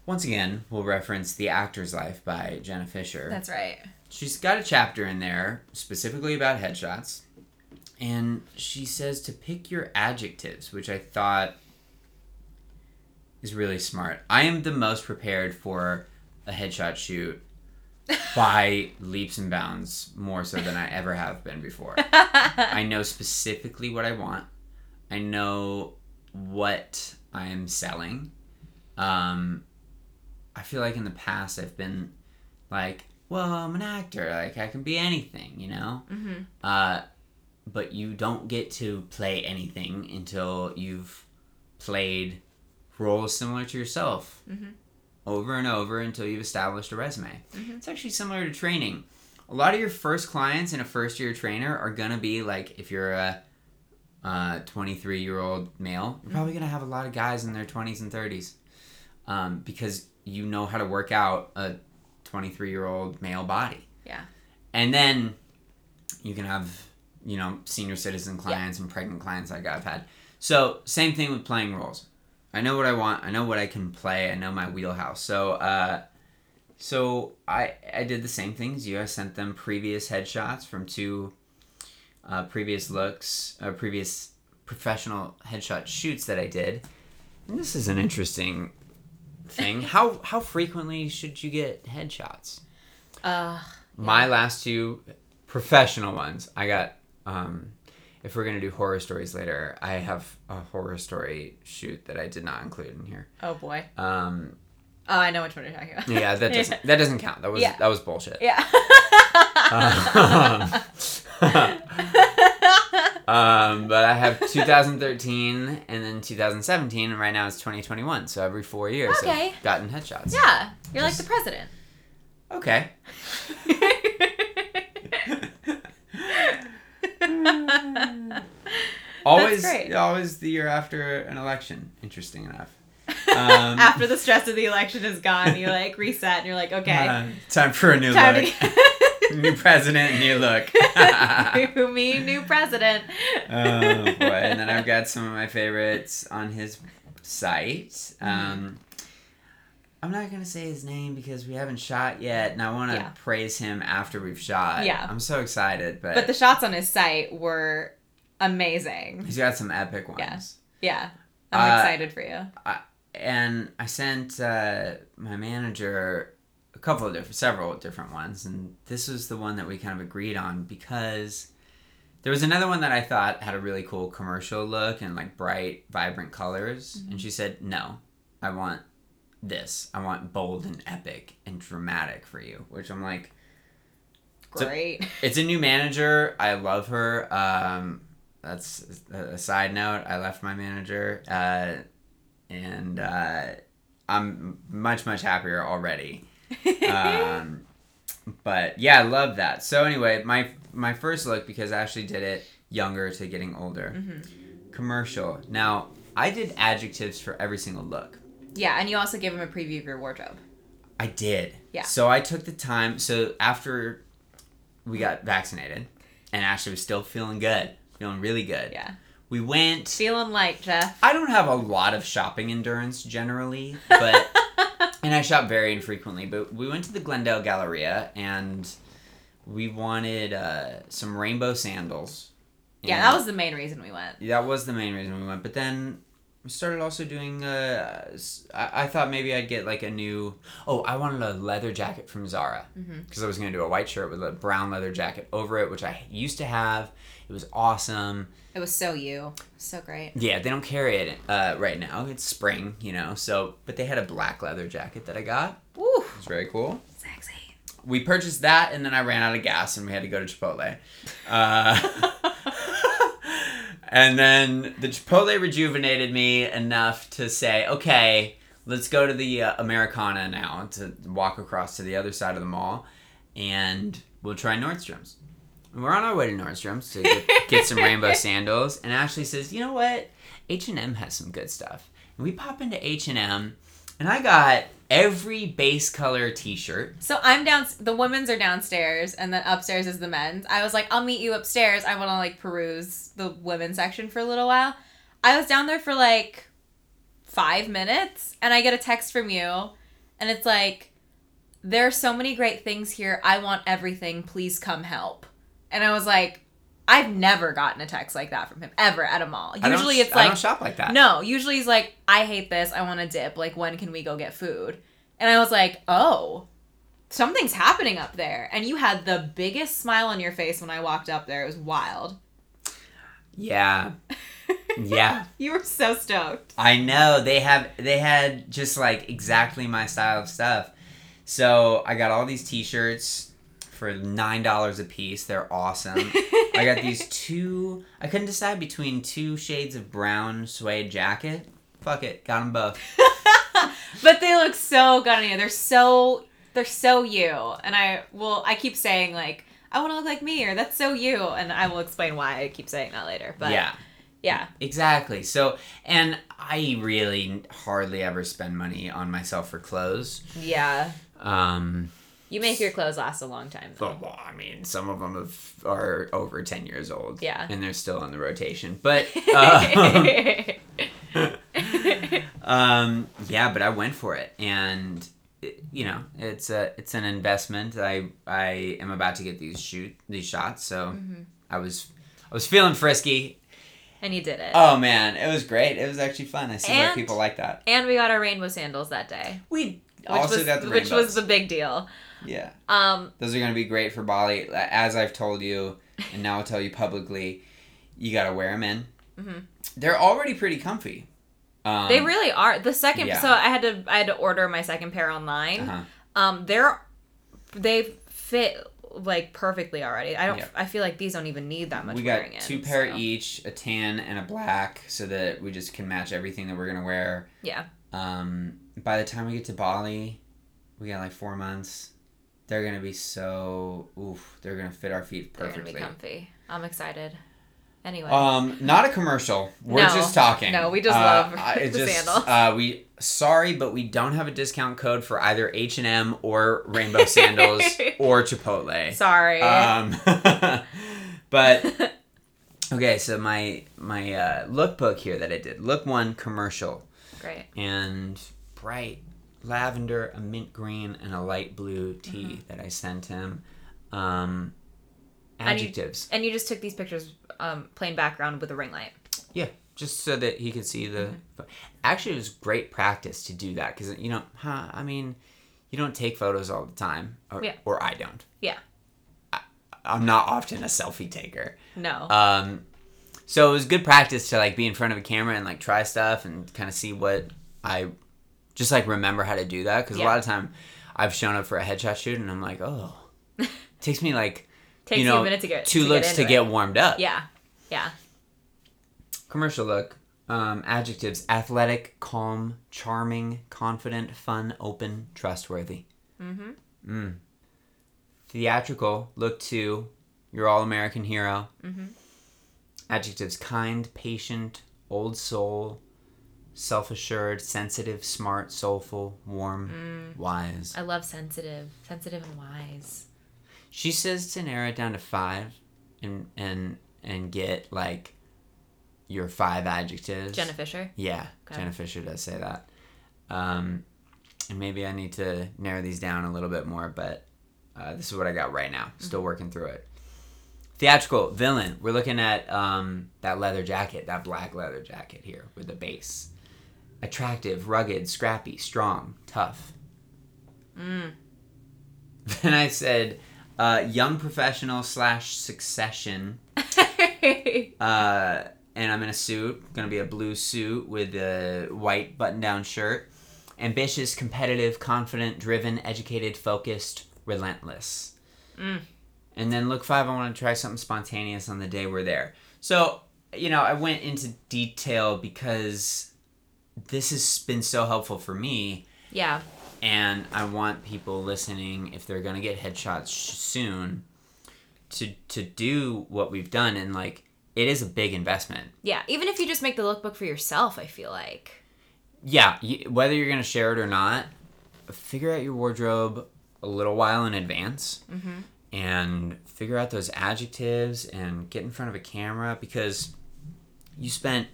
once again, we'll reference The Actor's Life by Jenna Fischer. That's right. She's got a chapter in there specifically about headshots. And she says to pick your adjectives, which I thought is really smart. I am the most prepared for a headshot shoot by leaps and bounds, more so than I ever have been before. I know specifically what I want. I know what I am selling. Um, I feel like in the past I've been like, well, I'm an actor. Like I can be anything, you know. mm-hmm. Uh, but you don't get to play anything until you've played roles similar to yourself Mhm. Over and over until you've established a resume. Mhm. It's actually similar to training. A lot of your first clients in a first year trainer are gonna be like if you're a uh, 23 year old male, you're probably gonna have a lot of guys in their 20s and 30s um, because you know how to work out a 23 year old male body. Yeah. And then you can have, you know, senior citizen clients and pregnant clients like I've had. So, same thing with playing roles. I know what I want. I know what I can play. I know my wheelhouse. So, uh, so I I did the same things you. I sent them previous headshots from two uh, previous looks, uh, previous professional headshot shoots that I did. And this is an interesting thing. how how frequently should you get headshots? Uh, My last two professional ones, I got. Um, if we're gonna do horror stories later, I have a horror story shoot that I did not include in here. oh boy. Um, Oh, I know which one you're talking about. yeah, that doesn't that doesn't count. That was Yeah. that was bullshit. Yeah. um, but I have 2013 and then 2017, and right now it's 2021. So every four years, Okay. I've gotten headshots. yeah. You're like the president. Okay. Always, always the year after an election. Interesting enough. Um, After the stress of the election is gone, you like reset and you're like, okay, uh, time for a new time look. to new president, new look. new me, new president. oh boy! And then I've got some of my favorites on his site. Mm-hmm. Um, I'm not gonna say his name because we haven't shot yet, and I want to Yeah. praise him after we've shot. Yeah. I'm so excited, but, But the shots on his site were amazing. he's got some epic ones. Yeah. Yeah. I'm Uh, excited for you. And I sent uh, my manager a couple of different, several different ones, and this was the one that we kind of agreed on because. There was another one that I thought had a really cool commercial look and like bright, vibrant colors. Mm-hmm. And she said, No, I want this. I want bold and epic and dramatic for you. Which I'm like, so- Great. it's a new manager. I love her. Um, that's a a side note. I left my manager, uh, and uh, I'm much much happier already. Um, but yeah, I love that. So anyway, my my first look because I actually did it younger to getting older. Mm-hmm. Commercial. Now I did adjectives for every single look. Yeah, and you also gave him a preview of your wardrobe. I did. Yeah. So I took the time. So after we got vaccinated, and Ashley was still feeling good, feeling really good. Yeah. We went. Feeling light, Jeff. I don't have a lot of shopping endurance generally, but and I shop very infrequently. But we went to the Glendale Galleria and we wanted uh, some rainbow sandals. yeah, that was the main reason we went. that was the main reason we went. But then we started also doing. Uh, I, I thought maybe I'd get like a new. Oh, I wanted a leather jacket from Zara Mhm. because I was gonna do a white shirt with a brown leather jacket over it, which I used to have. It was awesome. It was so you. So great. Yeah, they don't carry it uh, right now. It's spring, you know. So, but they had a black leather jacket that I got. Woo. It was very cool. Sexy. We purchased that, and then I ran out of gas, and we had to go to Chipotle. Uh, and then the Chipotle rejuvenated me enough to say, okay, let's go to the uh, Americana now to walk across to the other side of the mall, and we'll try Nordstrom's. And we're on our way to Nordstrom's to get, get some rainbow sandals, and Ashley says, you know what? H and M has some good stuff. And we pop into H and M, and I got every base color T-shirt. So I'm down. The women's are downstairs, and then upstairs is the men's. I was like, I'll meet you upstairs. I want to like peruse the women's section for a little while. I was down there for like five minutes, and I get a text from you, and it's like, there are so many great things here. I want everything. Please come help. And I was like, I've never gotten a text like that from him ever at a mall. I Usually it's I like don't shop like that. no, usually he's like, I hate this. I want to dip. Like, when can we go get food? And I was like, oh, something's happening up there. And you had the biggest smile on your face when I walked up there. It was wild. Yeah, yeah. You were so stoked. I know they have they had just like exactly my style of stuff. So I got all these T-shirts for nine dollars a piece. They're awesome. I got these two. I couldn't decide between two shades of brown suede jacket. Fuck it, got them both. But they look so good on you. They're so they're so you. And I will I keep saying like I want to look like me or that's so you and I will explain why I keep saying that later. But yeah, yeah. exactly. So, and I really hardly ever spend money on myself for clothes. Yeah. Um, You make your clothes last a long time. though. well, I mean, some of them have, are over ten years old. Yeah. and they're still on the rotation. But um, um, yeah, but I went for it, and it- you know, it's a it's an investment. I I am about to get these shoot these shots, so Mm-hmm. I was I was feeling frisky. and you did it. Oh man, it was great. It was actually fun. I see why And- people like that. and we got our rainbow sandals that day. We also was got the which rainbows. was the big deal. Yeah. Um Those are gonna be great for Bali. As I've told you, and now I'll tell you publicly, you gotta wear them in. Mhm. They're already pretty comfy. Um, they really are. The second yeah. so I had to I had to order my second pair online. Uh-huh. Um they're they fit like perfectly already. I don't Yeah. I feel like these don't even need that much We got wearing in, two pair so. each, a tan and a black, so that we just can match everything that we're gonna wear. Yeah. Um, by the time we get to Bali, we got like four months. They're gonna be so oof. They're gonna fit our feet perfectly. They're gonna be comfy. I'm excited. Anyway. Um, not a commercial. We're No. just talking. No, we just Uh, love I- the just, sandals. Uh, we sorry, but we don't have a discount code for either H and M or Rainbow Sandals or Chipotle. Sorry. Um, but okay, so my my uh, lookbook here that I did, look one commercial Great. and bright lavender, a mint green, and a light blue tea Mm-hmm. that I sent him. Um, And you- adjectives. And you just took these pictures um plain background with a ring light. Yeah, just so that he could see the. Mm-hmm. Actually, it was great practice to do that because you know, huh, I mean, you don't take photos all the time, or, Yeah. or I don't. Yeah. I'm not often a selfie taker. No. Um, so it was good practice to like be in front of a camera and like try stuff and kind of see what I just like remember how to do that because Yeah. a lot of time I've shown up for a headshot shoot and I'm like, oh, it takes me like Takes you you know a minute to get two to looks get to into get it. warmed up. Yeah. Yeah. Commercial look. Um, adjectives: athletic, calm, charming, confident, fun, open, trustworthy. Mm-hmm. Mm. Theatrical. Look to Your all-American hero. Mm-hmm. Adjectives: kind, patient, old soul, self-assured, sensitive, smart, soulful, warm, Mm. wise. I love sensitive. Sensitive and wise. She says to narrow it down to five, and and and get like your five adjectives. Jenna Fischer. Yeah, Okay. Jenna Fischer does say that. Um, and maybe I need to narrow these down a little bit more, but uh, this is what I got right now. Still working through it. Theatrical villain. We're looking at um, that leather jacket, that black leather jacket here with the base. Attractive, rugged, scrappy, strong, tough. Mm. Then I said, uh, young professional slash succession. Uh, and I'm in a suit, gonna be a blue suit with a white button-down shirt. Ambitious, competitive, confident, driven, educated, focused, relentless. Mm. And then look five, I want to try something spontaneous on the day we're there. So, you know, I went into detail because this has been so helpful for me yeah. and I want people listening if they're gonna get headshots soon to to do what we've done and like it is a big investment. Yeah. Even if you just make the lookbook for yourself, I feel like. Yeah, whether you're gonna share it or not, figure out your wardrobe a little while in advance Mm-hmm. and figure out those adjectives and get in front of a camera because you spent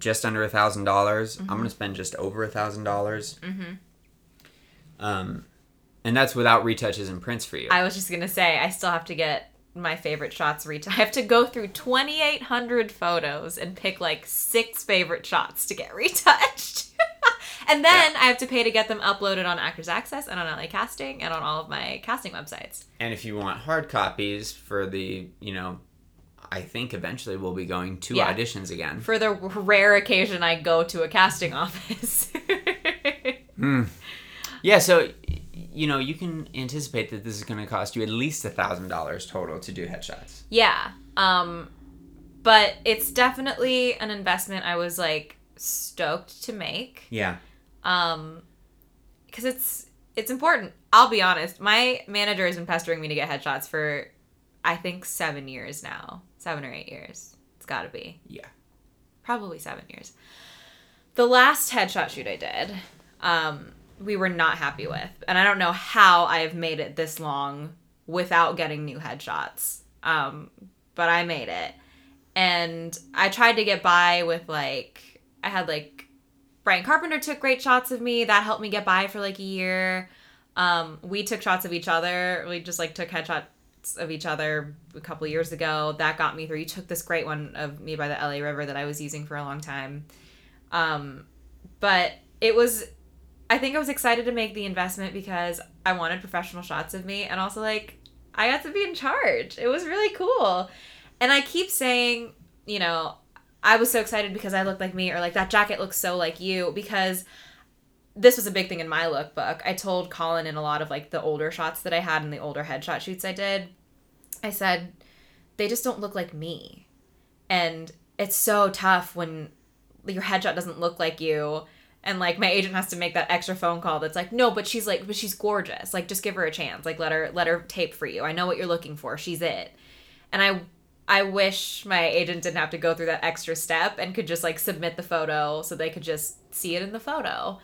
just under a thousand dollars. I'm gonna spend just over a thousand dollars. Mm-hmm. Um, and that's without retouches and prints for you. I was just gonna say I still have to get my favorite shots retouched. I have to go through 2,800 photos and pick like six favorite shots to get retouched. and then I have to pay to get them uploaded on Actors Access and on LA Casting and on all of my casting websites. And if you want hard copies for the, you know, I think eventually we'll be going to Yeah. auditions again. For the rare occasion I go to a casting office. Hmm. Yeah, so you know, you can anticipate that this is going to cost you at least a thousand dollars total to do headshots. Yeah. Um but it's definitely an investment I was like stoked to make. Yeah. Um cuz it's it's important. I'll be honest. My manager has been pestering me to get headshots for I think 7 years now. 7 or 8 years. It's got to be. Yeah. Probably 7 years. The last headshot shoot I did, um we were not happy with. And I don't know how I have made it this long without getting new headshots. Um, but I made it. And I tried to get by with like I had like Brian Carpenter took great shots of me. That helped me get by for like a year. Um, we took shots of each other. We just like took headshots of each other a couple years ago. That got me through. You took this great one of me by the LA River that I was using for a long time. Um, but it was I think I was excited to make the investment because I wanted professional shots of me and also like I got to be in charge. It was really cool. And I keep saying, you know, I was so excited because I looked like me or like that jacket looks so like you because this was a big thing in my lookbook. I told Colin in a lot of like the older shots that I had and the older headshot shoots I did. I said they just don't look like me. And it's so tough when your headshot doesn't look like you. And like my agent has to make that extra phone call that's like no but she's like but she's gorgeous. Like just give her a chance. Like let her let her tape for you. I know what you're looking for. She's it. And i i wish my agent didn't have to go through that extra step and could just like submit the photo so they could just see it in the photo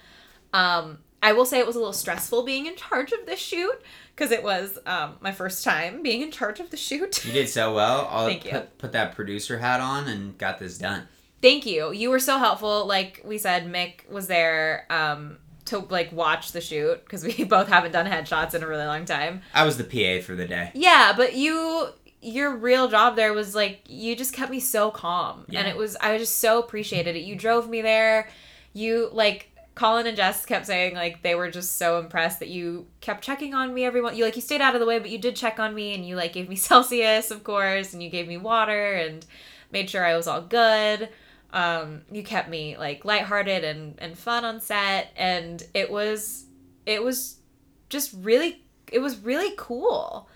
um i will say it was a little stressful being in charge of this shoot because it was um, my first time being in charge of the shoot You did so well. I'll Thank you. put, put that producer hat on and got this done. Thank you. You were so helpful. Like we said, Mick was there um, to like watch the shoot because we both haven't done headshots in a really long time. I was the PA for the day. Yeah, but you your real job there was like you just kept me so calm Yeah. and it was I just so appreciated it. You drove me there. You like Colin and Jess kept saying like they were just so impressed that you kept checking on me every you like you stayed out of the way but you did check on me and you like gave me Celsius of course and you gave me water and made sure I was all good. Um, you kept me like lighthearted and and fun on set and it was it was just really it was really cool.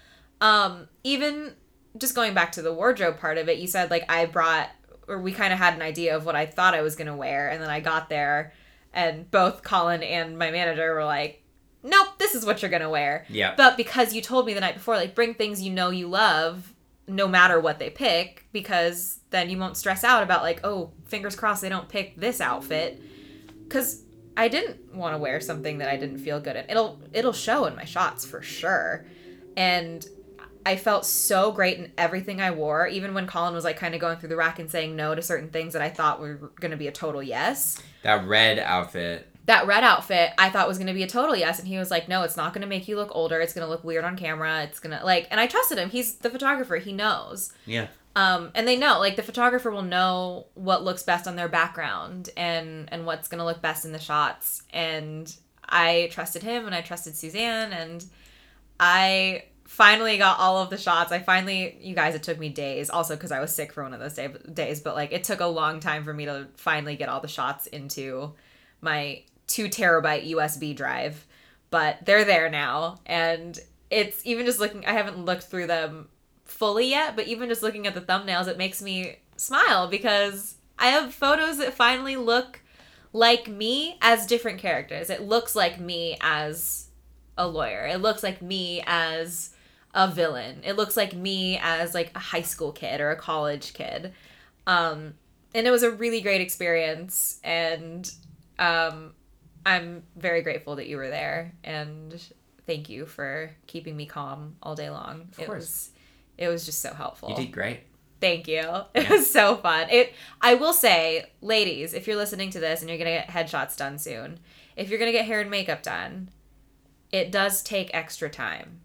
Um, even just going back to the wardrobe part of it, you said like I brought or we kind of had an idea of what I thought I was gonna wear, and then I got there, and both Colin and my manager were like, "Nope, this is what you're gonna wear." Yeah. But because you told me the night before, like bring things you know you love, no matter what they pick, because then you won't stress out about like, oh, fingers crossed they don't pick this outfit, because I didn't want to wear something that I didn't feel good in. It'll it'll show in my shots for sure, and I felt so great in everything I wore, even when Colin was like kind of going through the rack and saying no to certain things that I thought were going to be a total yes. That red outfit. That red outfit I thought was going to be a total yes, and he was like, no, it's not going to make you look older. It's going to look weird on camera. It's going to like, and I trusted him. He's the photographer. He knows. Yeah. Um, and they know, like the photographer will know what looks best on their background and and what's gonna look best in the shots. And I trusted him, and I trusted Suzanne, and I finally got all of the shots. I finally, you guys, it took me days, also because I was sick for one of those day, days. But like, it took a long time for me to finally get all the shots into my two terabyte USB drive. But they're there now, and it's even just looking. I haven't looked through them fully yet, but even just looking at the thumbnails, it makes me smile because I have photos that finally look like me as different characters. It looks like me as a lawyer. It looks like me as a villain. It looks like me as like a high school kid or a college kid. Um and it was a really great experience and um I'm very grateful that you were there and thank you for keeping me calm all day long. Of it course. was it was just so helpful. You did great. Thank you. It Yeah. was so fun. It I will say, ladies, if you're listening to this and you're gonna get headshots done soon, if you're gonna get hair and makeup done, it does take extra time.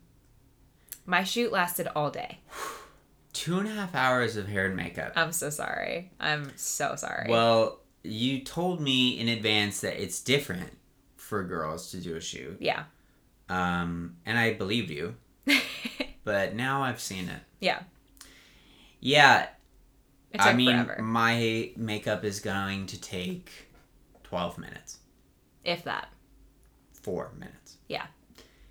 My shoot lasted all day. Two and a half hours of hair and makeup. I'm so sorry. I'm so sorry. Well, you told me in advance that it's different for girls to do a shoot. yeah. Um, and I believed you, but now I've seen it. yeah. Yeah, I mean, forever. my makeup is going to take 12 minutes, If that. four minutes. Yeah.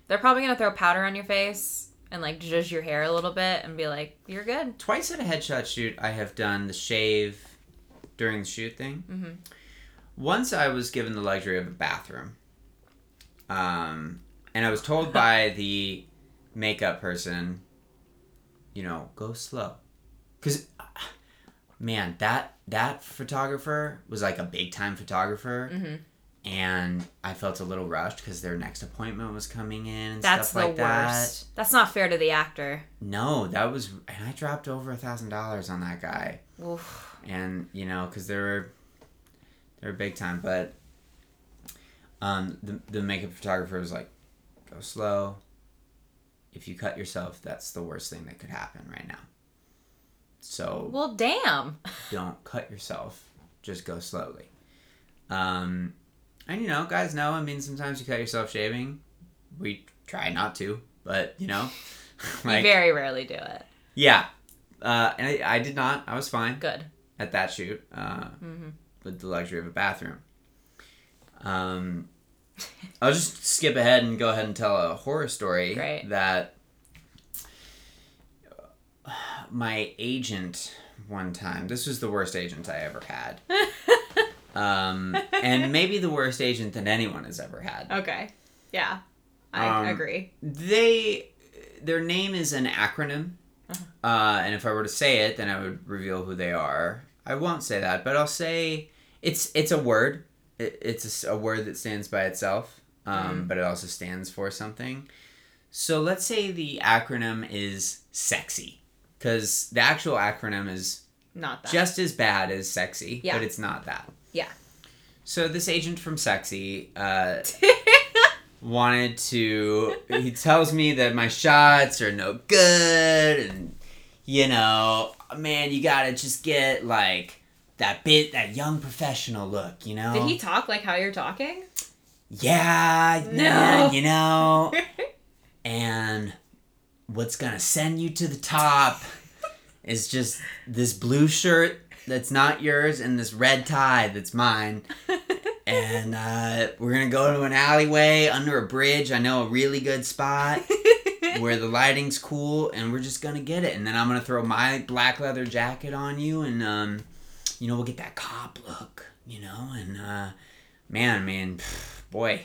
They're probably gonna throw powder on your face and like zhuzh your hair a little bit and be like, "You're good." Twice at a headshot shoot, I have done the shave during the shoot thing. Mhm. Once I was given the luxury of a bathroom. Um, and I was told by the makeup person, you know, go slow. Because, man, that that photographer was like a big time photographer. Mhm. And I felt a little rushed because their next appointment was coming in and That's stuff the like that. worst. That's not fair to the actor. No, that was, and I dropped over a thousand dollars on that guy, Oof. and you know, because they're they're big time, but um, the the makeup photographer was like, go slow. If you cut yourself, that's the worst thing that could happen right now. So Well, damn. don't cut yourself. Just go slowly. Um, and you know, guys know. I mean, sometimes you cut yourself shaving. We try not to, but you know, you very rarely do it. Yeah. Uh, and I, I did not. I was fine Good. at that shoot uh, hmm with the luxury of a bathroom. Um, I'll just skip ahead and go ahead and tell a horror story Great. that my agent one time, this was the worst agent I ever had. um, and maybe the worst agent that anyone has ever had. Okay. Yeah. I Um, agree. they their name is an acronym Uh-huh. uh, and if i were to say it then i would reveal who they are i won't say that but i'll say it's it's a word it, it's a word that stands by itself um, Mhm. but it also stands for something so let's say the acronym is sexy because the actual acronym is Not that. just as bad as sexy Yeah. but it's not that Yeah. so this agent from sexy uh, wanted to he tells me that my shots are no good and you know man you gotta just get like that bit that young professional look you know Did he talk like how you're talking? yeah No. man you know and what's gonna send you to the top is just this blue shirt that's not yours and this red tie that's mine and uh, we're gonna go to an alleyway under a bridge. I know a really good spot where the lighting's cool, and we're just gonna get it. And then I'm gonna throw my black leather jacket on you, and um, you know we'll get that cop look, you know. And uh, man, I mean, pff, boy,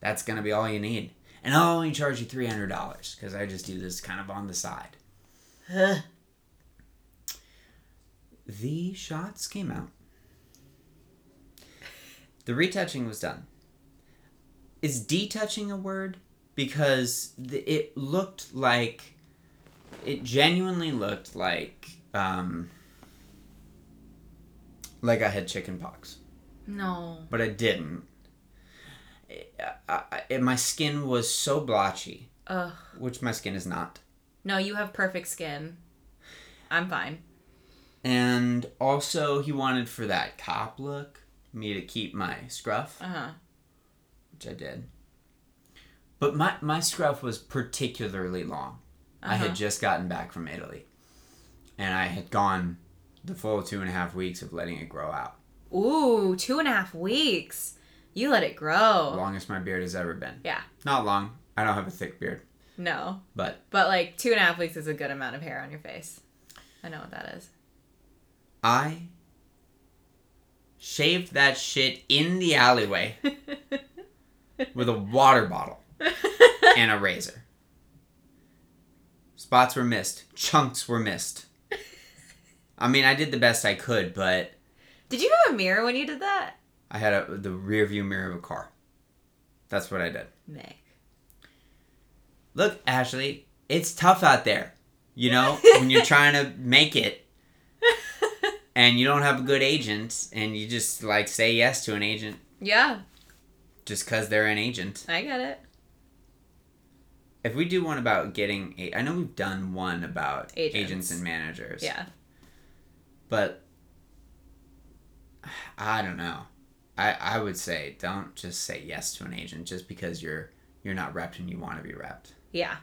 that's gonna be all you need. And I'll only charge you three hundred dollars because I just do this kind of on the side. The shots came out. The retouching was done. Is detouching a word? Because the, it looked like. It genuinely looked like. Um, like I had chicken pox. no. But I didn't. I, I, I- my skin was so blotchy, Ugh. which my skin is not. No, you have perfect skin. I'm fine. And also, he wanted for that cop look me to keep my scruff. Uh huh. which I did. But my, my scruff was particularly long. I Uh-huh. had just gotten back from Italy. And I had gone the full two and a half weeks of letting it grow out. Ooh, two and a half weeks. You let it grow. Longest my beard has ever been. Yeah. Not long. I don't have a thick beard. No. But But like two and a half weeks is a good amount of hair on your face. I know what that is. I shaved that shit in the alleyway with a water bottle and a razor. Spots were missed. Chunks were missed. I mean, I did the best I could, but Did you have a mirror when you did that? I had a, the rear view mirror of a car. That's what I did. Nick. Look, Ashley, it's tough out there. You know, when you're trying to make it and you don't have a good agent and you just like say yes to an agent Yeah, just because they're an agent. I get it. If we do one about getting, a- I know we've done one about Agents. agents, and managers. Yeah. But I don't know. I I would say don't just say yes to an agent just because you're you're not repped and you want to be repped. Yeah.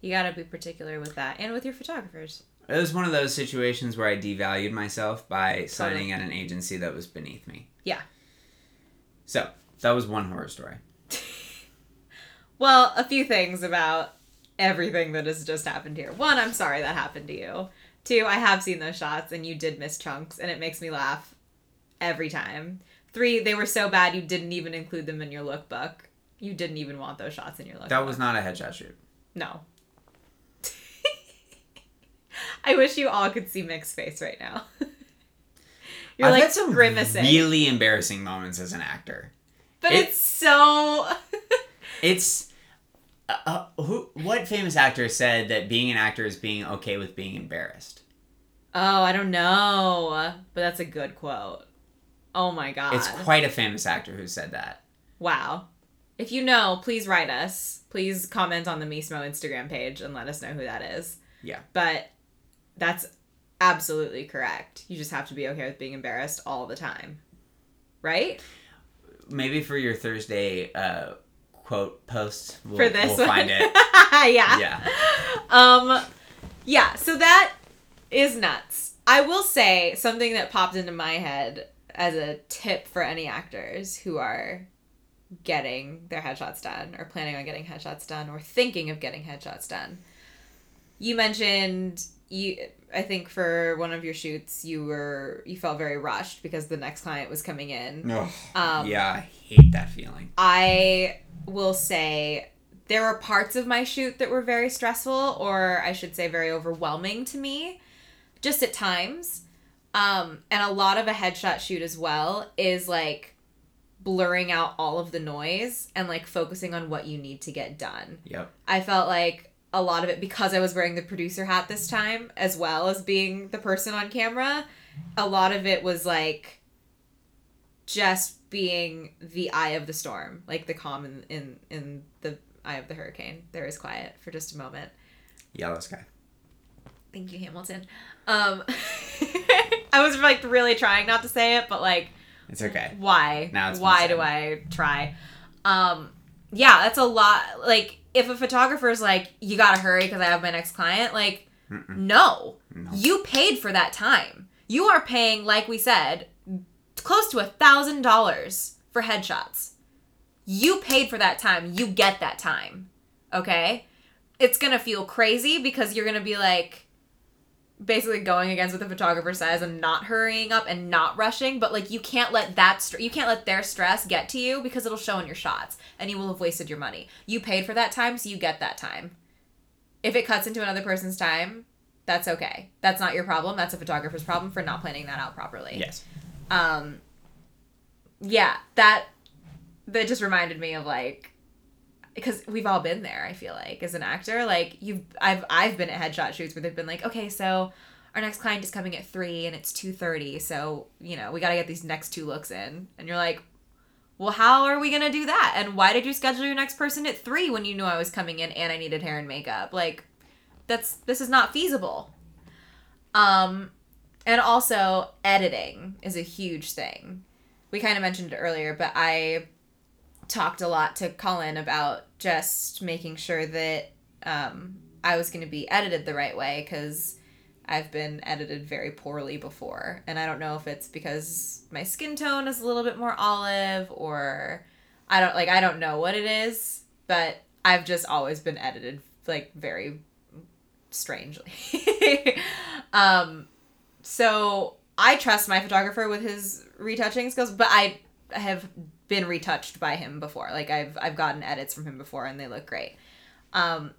You gotta be particular with that and with your photographers. It was one of those situations where I devalued myself by signing at an agency that was beneath me. Yeah. So that was one horror story. Well, a few things about everything that has just happened here. One, I'm sorry that happened to you. Two, I have seen those shots and you did miss chunks and it makes me laugh every time. Three, they were so bad you didn't even include them in your lookbook. You didn't even want those shots in your lookbook. That was not a headshot shoot. No. I wish you all could see Mick's face right now. You're I've like had some grimacing. really embarrassing moments as an actor. but it- it's so It's uh, uh, who? What famous actor said that being an actor is being okay with being embarrassed? Oh, I don't know. But that's a good quote. Oh my god. It's quite a famous actor who said that. wow. If you know, please write us. Please comment on the Mismo Instagram page and let us know who that is. Yeah. But that's absolutely correct. You just have to be okay with being embarrassed all the time. Right? Maybe for your Thursday uh, quote post, we'll, For this we'll one. find it. yeah. Yeah. Um yeah, so that is nuts. I will say something that popped into my head as a tip for any actors who are getting their headshots done or planning on getting headshots done or thinking of getting headshots done. You mentioned you I think for one of your shoots you were you felt very rushed because the next client was coming in. Ugh. Um yeah, I hate that feeling. I will say there were parts of my shoot that were very stressful, or I should say, very overwhelming to me, just at times. Um, and a lot of a headshot shoot as well is like blurring out all of the noise and like focusing on what you need to get done. Yep. I felt like a lot of it because I was wearing the producer hat this time, as well as being the person on camera. A lot of it was like just being the eye of the storm, like the calm in in, in the eye of the hurricane. There is quiet for just a moment. Yellow sky. Thank you, Hamilton. Um, I was like really trying not to say it, but like It's okay. why Now it's why do i try um yeah that's a lot like if a photographer's like you gotta hurry because i have my next client like no. No. you paid for that time. You are paying like we said close to a thousand dollars for headshots. You paid for that time. You get that time okay? It's gonna feel crazy because you're gonna be like basically going against what the photographer says and not hurrying up and not rushing but like you can't let that str- you can't let their stress get to you because it'll show in your shots and you will have wasted your money. You paid for that time so you get that time. If it cuts into another person's time that's okay. That's not your problem. That's a photographer's problem for not planning that out properly. Yes. um yeah that that just reminded me of like because we've all been there i feel like as an actor. Like you've i've i've been at headshot shoots where they've been like okay so our next client is coming at 3 and it's 2.30 so you know we got to get these next two looks in. And you're like well how are we going to do that? And why did you schedule your next person at 3 when you knew i was coming in and i needed hair and makeup? Like that's this is not feasible. Um and also editing is a huge thing. We kind of mentioned it earlier but i talked a lot to colin about just making sure that um, i was going to be edited the right way because i've been edited very poorly before. And i don't know if it's because my skin tone is a little bit more olive or i don't like i don't know what it is but i've just always been edited like very strangely. Um so I trust my photographer with his retouching skills, but I have been retouched by him before. Like I've I've gotten edits from him before and they look great. Um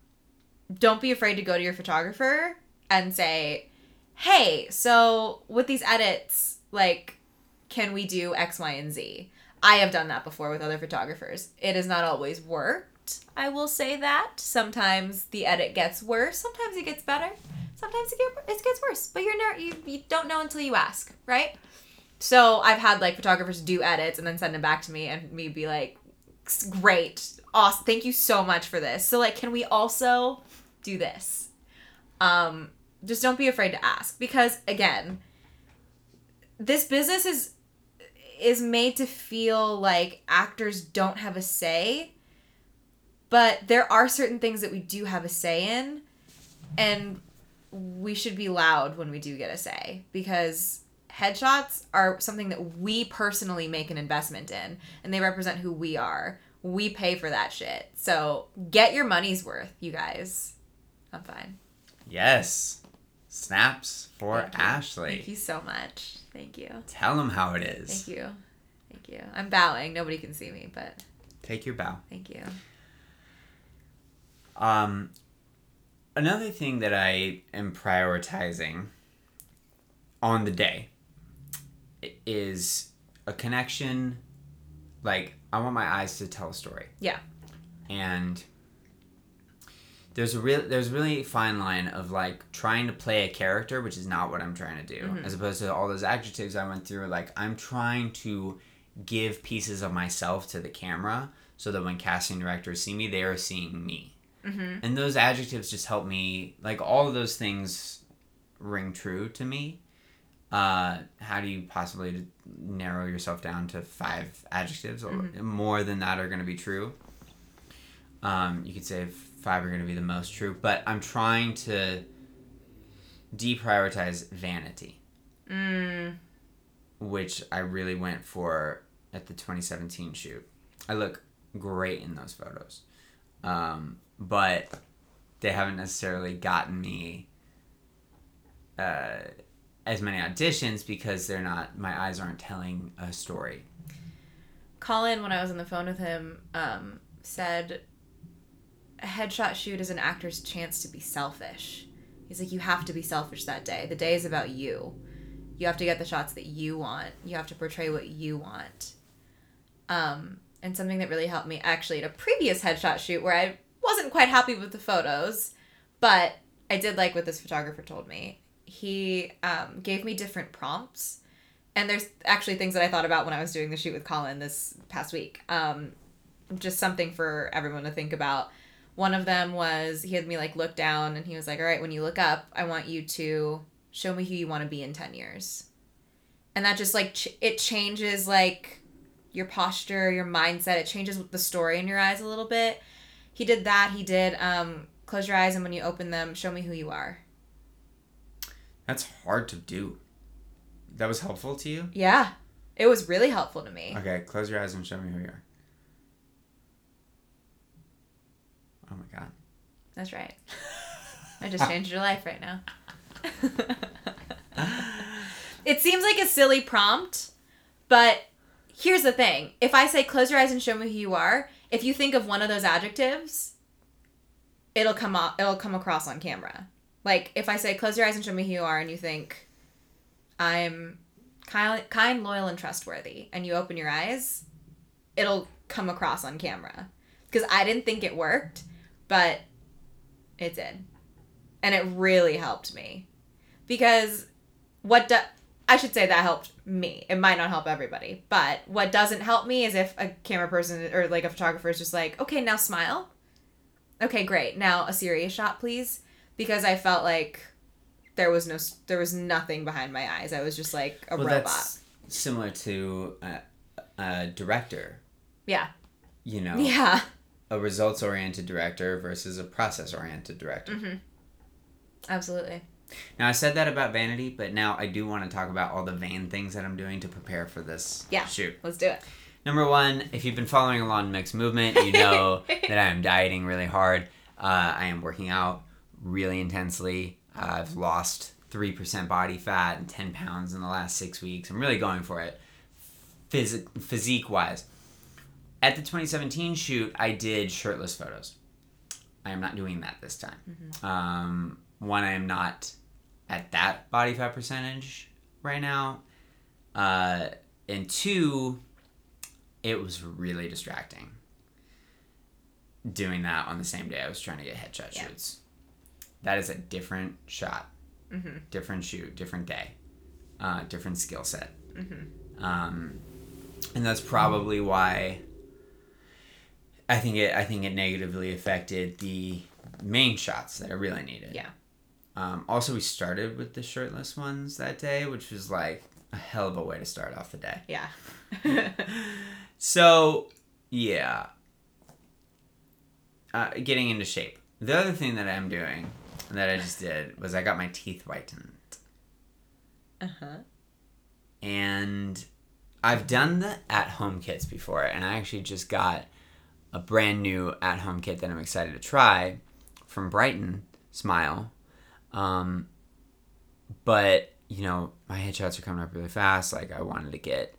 don't be afraid to go to your photographer and say, "Hey, so with these edits, like can we do X, Y, and Z?" I have done that before with other photographers. It has not always worked. I will say that. Sometimes the edit gets worse, sometimes it gets better sometimes it, it gets worse but you're not you, you don't know until you ask right so i've had like photographers do edits and then send them back to me and me be like great awesome thank you so much for this. So like can we also do this? Um just don't be afraid to ask because again this business is is made to feel like actors don't have a say but there are certain things that we do have a say in and we should be loud when we do get a say because headshots are something that we personally make an investment in and they represent who we are We pay for that shit. So get your money's worth, you guys. I'm fine. Yes. Snaps for Thank. Ashley. Thank you so much. Thank you. Tell them how it is. Thank you. Thank you. I'm bowing. Nobody can see me, but Take your bow. thank you. Um, another thing that I am prioritizing on the day is a connection. Like, I want my eyes to tell a story. Yeah. And there's a real there's a really fine line of like trying to play a character, which is not what I'm trying to do, Mhm. as opposed to all those adjectives I went through. Like, I'm trying to give pieces of myself to the camera so that when casting directors see me, they are seeing me Mm-hmm. and those adjectives just help me like all of those things ring true to me uh, how do you possibly narrow yourself down to five adjectives or more than that are going to be true? Um, you could say five are going to be the most true but i'm trying to deprioritize vanity. Mm. which i really went for at the 2017 shoot. I look great in those photos. Um, but they haven't necessarily gotten me uh, as many auditions because they're not my eyes aren't telling a story Colin, when I was on the phone with him, um, said a headshot shoot is an actor's chance to be selfish. He's like, you have to be selfish that day. The day is about you. You have to get the shots that you want. You have to portray what you want. Um, and something that really helped me actually at a previous headshot shoot where I wasn't quite happy with the photos, but I did like what this photographer told me. He um, gave me different prompts and there's actually things that I thought about when I was doing the shoot with Colin this past week. Um, just something for everyone to think about. One of them was he had me like look down and he was like, "All right, when you look up, I want you to show me who you want to be in 10 years." And that just like ch- it changes like your posture, your mindset. It changes the story in your eyes a little bit. He did that. He did um close your eyes and when you open them, show me who you are. That's hard to do that was helpful to you Yeah. It was really helpful to me. okay close your eyes and show me who you are oh my god That's right. I just changed your life right now. it seems like a silly prompt, but here's the thing. If I say close your eyes and show me who you are, if you think of one of those adjectives, it'll come up it'll come across on camera. Like if I say close your eyes and show me who you are and you think I'm kind, kind loyal and trustworthy and you open your eyes, it'll come across on camera. Cuz I didn't think it worked, but it did. And it really helped me. Because what do, I should say that helped me. It might not help everybody, but what doesn't help me is if a camera person or like a photographer is just like, "Okay, now smile." Okay, great. Now a serious shot, please, because I felt like there was no there was nothing behind my eyes. I was just like a well robot. similar to a, a director Yeah. you know Yeah. a results oriented director versus a process oriented director. Mm-hmm. Absolutely. Now I said that about vanity, but now I do want to talk about all the vain things that I'm doing to prepare for this Yeah. shoot. Let's do it. Number one, if you've been following along Mixed Movement, you know that I am dieting really hard. Uh, I am working out really intensely. Uh, I've lost three percent body fat and ten pounds in the last six weeks. I'm really going for it, Phys- physique wise. At the 2017 shoot, I did shirtless photos. I am not doing that this time. Um, one, I am not at that body fat percentage right now. Uh, and two, it was really distracting doing that on the same day I was trying to get headshot Yeah. shoots. That is a different shot, Mm-hmm. different shoot, different day, uh, different skill set. Mm-hmm. Um, and that's probably why I think it I think it negatively affected the main shots that I really needed. Yeah. Um, also, we started with the shirtless ones that day, which was like a hell of a way to start off the day. Yeah. So, yeah. Uh, getting into shape. The other thing that I'm doing that I just did was I got my teeth whitened. uh huh. And I've done the at home kits before, and I actually just got a brand new at home kit that I'm excited to try from Brighton Smile. Um, but, you know, my headshots are coming up really fast. Like, I wanted to get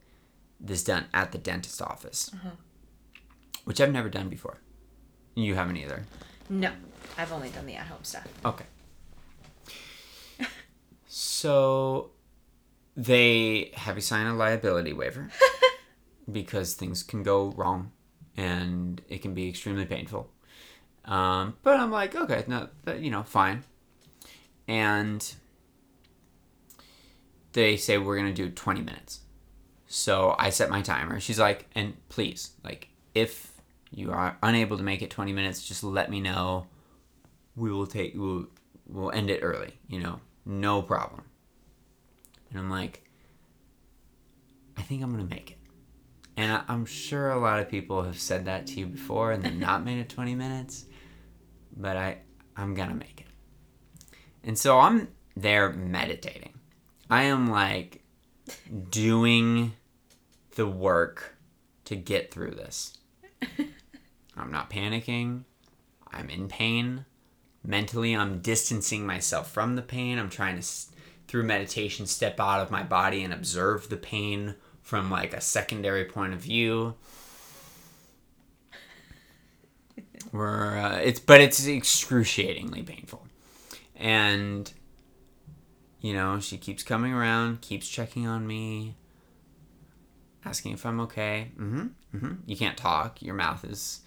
this done at the dentist office, which I've never done before. You haven't either. No, I've only done the at home stuff. Okay. so they have you sign a liability waiver because things can go wrong and it can be extremely painful. Um, but I'm like, okay, no, but, you know, fine. And they say we're gonna do 20 minutes. So I set my timer. She's like, and please, like, if you are unable to make it 20 minutes, just let me know. We will take, we'll, we'll end it early, you know, no problem. And I'm like, I think I'm gonna make it. And I, I'm sure a lot of people have said that to you before and then not made it 20 minutes, but I, I'm gonna make it. And so I'm there meditating. I am like doing the work to get through this. I'm not panicking. I'm in pain. Mentally, I'm distancing myself from the pain. I'm trying to, through meditation, step out of my body and observe the pain from like a secondary point of view. Where uh, it's, but it's excruciatingly painful, and you know she keeps coming around, keeps checking on me, asking if I'm okay. Mm-hmm. Mm-hmm. You can't talk. Your mouth is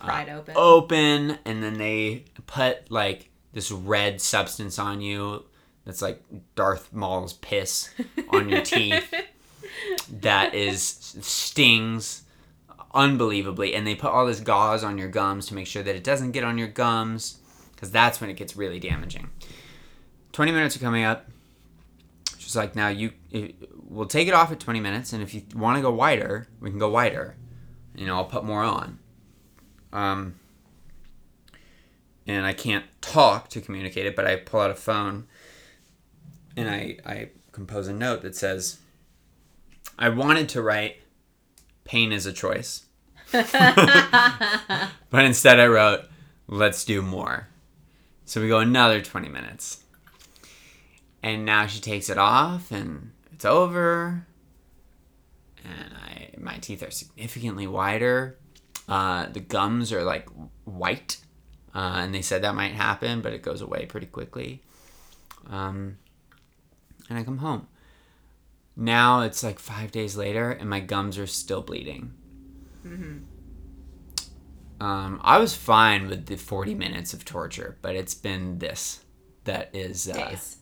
Uh, Pried open. open and then they put like this red substance on you that's like Darth Maul's piss on your teeth that is stings unbelievably and they put all this gauze on your gums to make sure that it doesn't get on your gums because that's when it gets really damaging. 20 minutes are coming up. She's like now you we'll take it off at 20 minutes and if you want to go wider we can go wider. You know i'll put more on um, and I can't talk to communicate it, but I pull out a phone and I, I compose a note that says, I wanted to write, pain is a choice. but instead I wrote, let's do more. So we go another 20 minutes. And now she takes it off and it's over. And I, my teeth are significantly wider. Uh, the gums are like white, uh, and they said that might happen, but it goes away pretty quickly. Um, and I come home. Now it's like five days later, and my gums are still bleeding. Um, I was fine with the 40 minutes of torture, but it's been this that is. Uh, Days.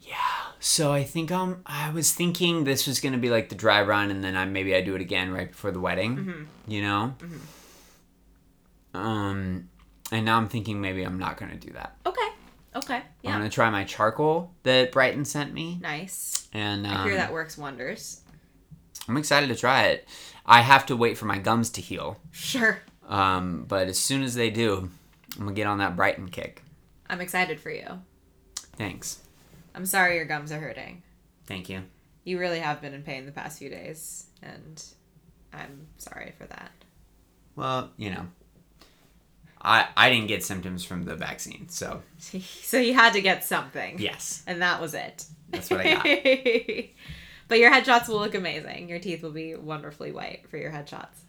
yeah. So I think um I was thinking this was gonna be like the dry run, and then I maybe I do it again right before the wedding. You know. Um, and now I'm thinking maybe I'm not gonna do that. Okay. Okay. Yeah. I'm gonna try my charcoal that Brighton sent me, Nice. and um, I hear that works wonders. I'm excited to try it. I have to wait for my gums to heal, Sure. um, but as soon as they do, I'm gonna get on that Brighton kick. I'm excited for you. Thanks. I'm sorry your gums are hurting. Thank you. You really have been in pain the past few days, and I'm sorry for that. Well, you know, I I didn't get symptoms from the vaccine, so So you had to get something. yes, And that was it. That's what I got. but your headshots will look amazing. Your teeth will be wonderfully white for your headshots.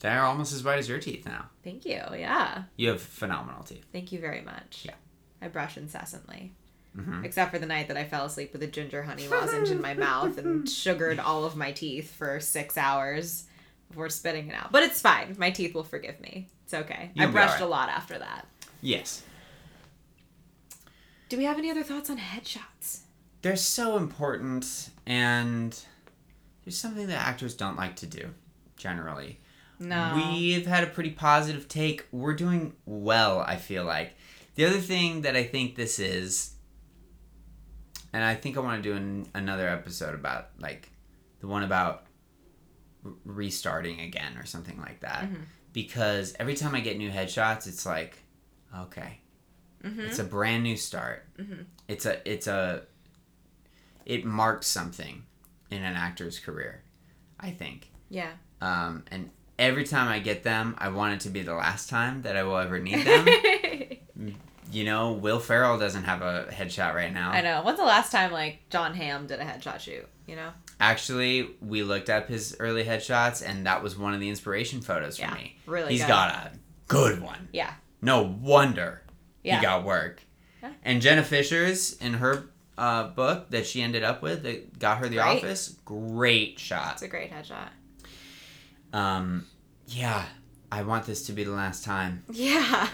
they're almost as white as your teeth now. Thank you. Yeah. You have phenomenal teeth. Thank you very much. Yeah. I brush incessantly. Mhm. Except for the night that I fell asleep with a ginger honey lozenge in my mouth and sugared all of my teeth for six hours before spitting it out. But it's fine. My teeth will forgive me. It's okay. You'll I brushed alright. a lot after that. Yes, Do we have any other thoughts on headshots? they're so important, and there's something that actors don't like to do generally. No. We've had a pretty positive take. We're doing well, I feel like. The other thing that I think this is, and I think I want to do an, another episode about, like, the one about r- restarting again or something like that. Mm-hmm. Because every time I get new headshots, it's like, okay, mm-hmm. it's a brand new start. Mm-hmm. It's a, it's a, it marks something in an actor's career, I think yeah. um, and every time I get them, I want it to be the last time that I will ever need them. You know, Will Ferrell doesn't have a headshot right now. I know. When's the last time like Jon Hamm did a headshot shoot? You know? Actually, we looked up his early headshots, and that was one of the inspiration photos for Yeah, me. really He's good. got a good one. Yeah. No wonder Yeah. he got work. Yeah. And Jenna Fischer's in her uh, book that she ended up with that got her the Great. office. Great shot. It's a great headshot. Um, yeah, I want this to be the last time. Yeah.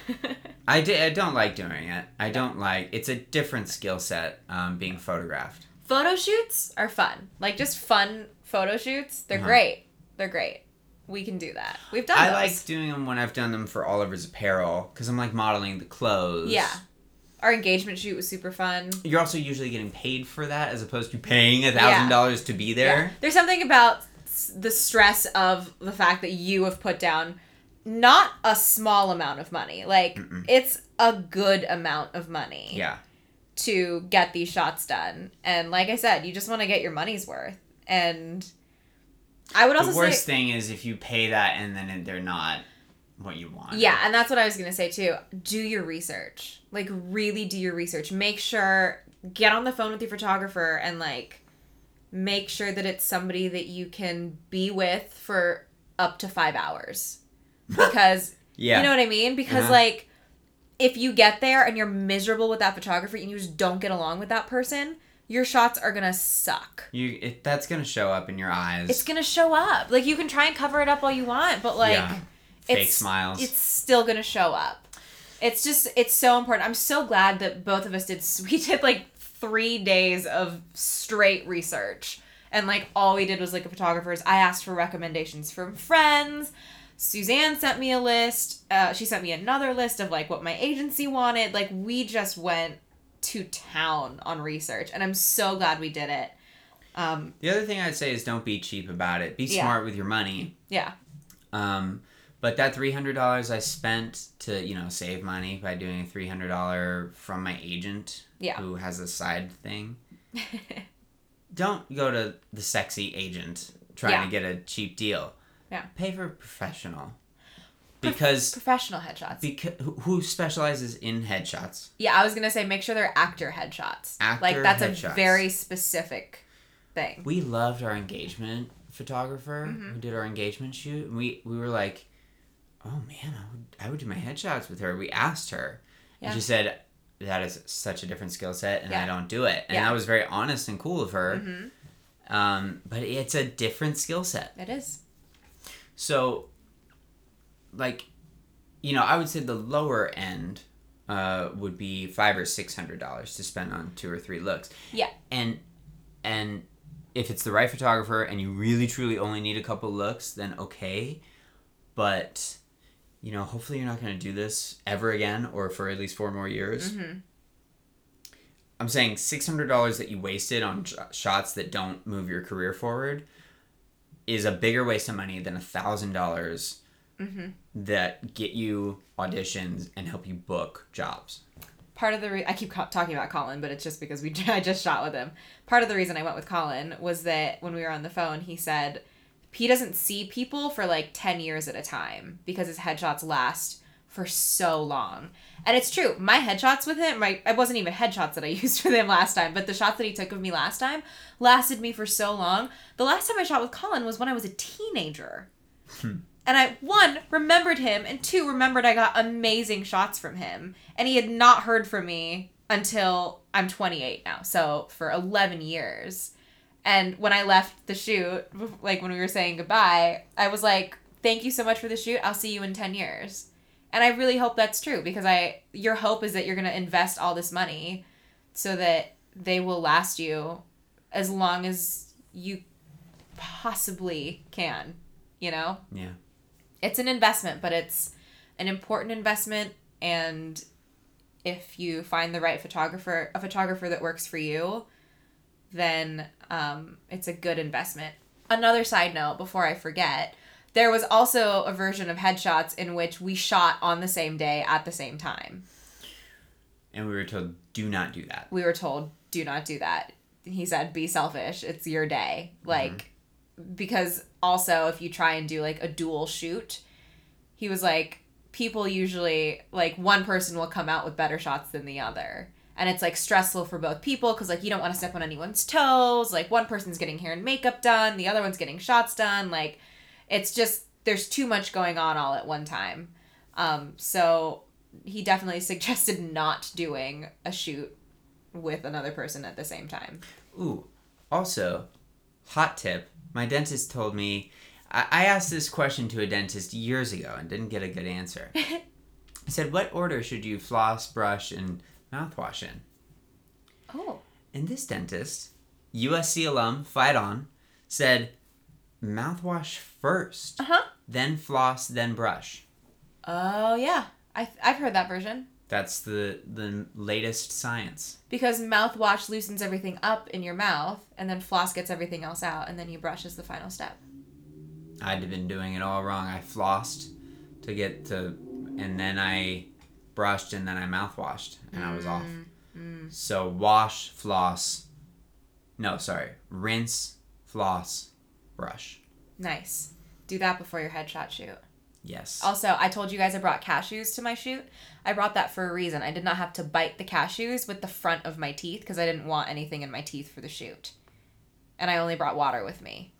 I, don't like doing it. I don't like. It's a different skill set. Um, being photographed. photo shoots are fun. Like just fun photo shoots. They're Uh-huh. great. They're great. We can do that. We've done I those. like doing them when I've done them for Oliver's Apparel because I'm like modeling the clothes. Yeah. Our engagement shoot was super fun. You're also usually getting paid for that as opposed to paying a thousand dollars to be there. Yeah. There's something about the stress of the fact that you have put down not a small amount of money. Like Mm-mm. it's a good amount of money Yeah. to get these shots done. And like I said, you just want to get your money's worth. And I would also The worst say thing is if you pay that and then they're not what you want. Yeah, and that's what I was gonna say too. Do your research. Like really do your research. Make sure get on the phone with your photographer and like make sure that it's somebody that you can be with for up to five hours. Because Yeah. you know what I mean? Because Uh-huh. like if you get there and you're miserable with that photographer and you just don't get along with that person, your shots are gonna suck. You it, that's gonna show up in your eyes. It's gonna show up. Like you can try and cover it up all you want, but like Yeah. Fake it's- smiles. it's still gonna show up. It's just it's so important. I'm so glad that both of us did. We did like three days of straight research, and like all we did was like a photographer's. I asked for recommendations from friends. Suzanne sent me a list. Uh, she sent me another list of like what my agency wanted. Like we just went to town on research, and I'm so glad we did it. Um, the other thing I'd say is don't be cheap about it. Be Yeah. smart with your money. yeah, Um, but that three hundred dollars I spent to you know save money by doing a three hundred dollar from my agent, Yeah. who has a side thing. Don't go to the sexy agent trying Yeah. to get a cheap deal. Yeah. Pay for a professional. Because professional headshots. because who- specializes in headshots? Yeah, I was gonna say make sure they're actor headshots. Actor like that's a very specific thing. We loved our engagement photographer Mm-hmm. who did our engagement shoot. And we we were like, oh man, I would I would do my headshots with her. We asked her, Yeah. and she said that is such a different skill set, and I don't do it. And Yeah. I was very honest and cool of her. Mhm. Um, but it's a different skill set. It is. So, like, you know, I would say the lower end uh, would be five or six hundred dollars to spend on two or three looks. Yeah. And and if it's the right photographer and you really truly only need a couple looks, then okay. But you know, hopefully you're not going to do this ever again or for at least four more years. Mm-hmm. I'm saying six hundred dollars that you wasted on sh- shots that don't move your career forward is a bigger waste of money than a thousand dollars Mm-hmm. that get you auditions and help you book jobs. Part of the re- I keep co- talking about Colin, but it's just because we I just shot with him. Part of the reason I went with Colin was that when we were on the phone, he said he doesn't see people for like ten years at a time because his headshots last for so long. And it's true. My headshots with him, my it wasn't even headshots that I used with him last time, but the shots that he took of me last time lasted me for so long. The last time I shot with Colin was when I was a teenager. Hmm. And I one remembered him and two remembered I got amazing shots from him. And he had not heard from me until I'm 28 now. So for 11 years. And when I left the shoot, like when we were saying goodbye, I was like, "Thank you so much for the shoot. I'll see you in 10 years." And I really hope that's true because I your hope is that you're going to invest all this money so that they will last you as long as you possibly can, you know? Yeah. It's an investment, but it's an important investment and if you find the right photographer, a photographer that works for you, then um, it's a good investment. Another side note before I forget, there was also a version of headshots in which we shot on the same day at the same time. And we were told do not do that. We were told, do not do that. He said, be selfish. It's your day. Mm-hmm. Like, because also if you try and do like a dual shoot, he was like people usually like one person will come out with better shots than the other. And it's like stressful for both people because like you don't want to step on anyone's toes. Like one person's getting hair and makeup done, the other one's getting shots done. Like it's just there's too much going on all at one time. Um, so he definitely suggested not doing a shoot with another person at the same time. Ooh, also, hot tip. My dentist told me. I, I asked this question to a dentist years ago and didn't get a good answer. I said, "What order should you floss, brush, and mouthwash in?" Oh. And this dentist, USC alum, fight on, said, "Mouthwash first, Uh huh. then floss, then brush." Oh yeah, I I've heard that version That's the the latest science. because mouthwash loosens everything up in your mouth, and then floss gets everything else out, and then you brush as the final step. I'd been doing it all wrong. I flossed to get to, and then I brushed, and then I mouthwashed, and I was off. So wash, floss. No, sorry. Rinse, floss, brush. Nice. Do that before your headshot shoot. Yes. Also, I told you guys I brought cashews to my shoot. I brought that for a reason. I did not have to bite the cashews with the front of my teeth because I didn't want anything in my teeth for the shoot. And I only brought water with me.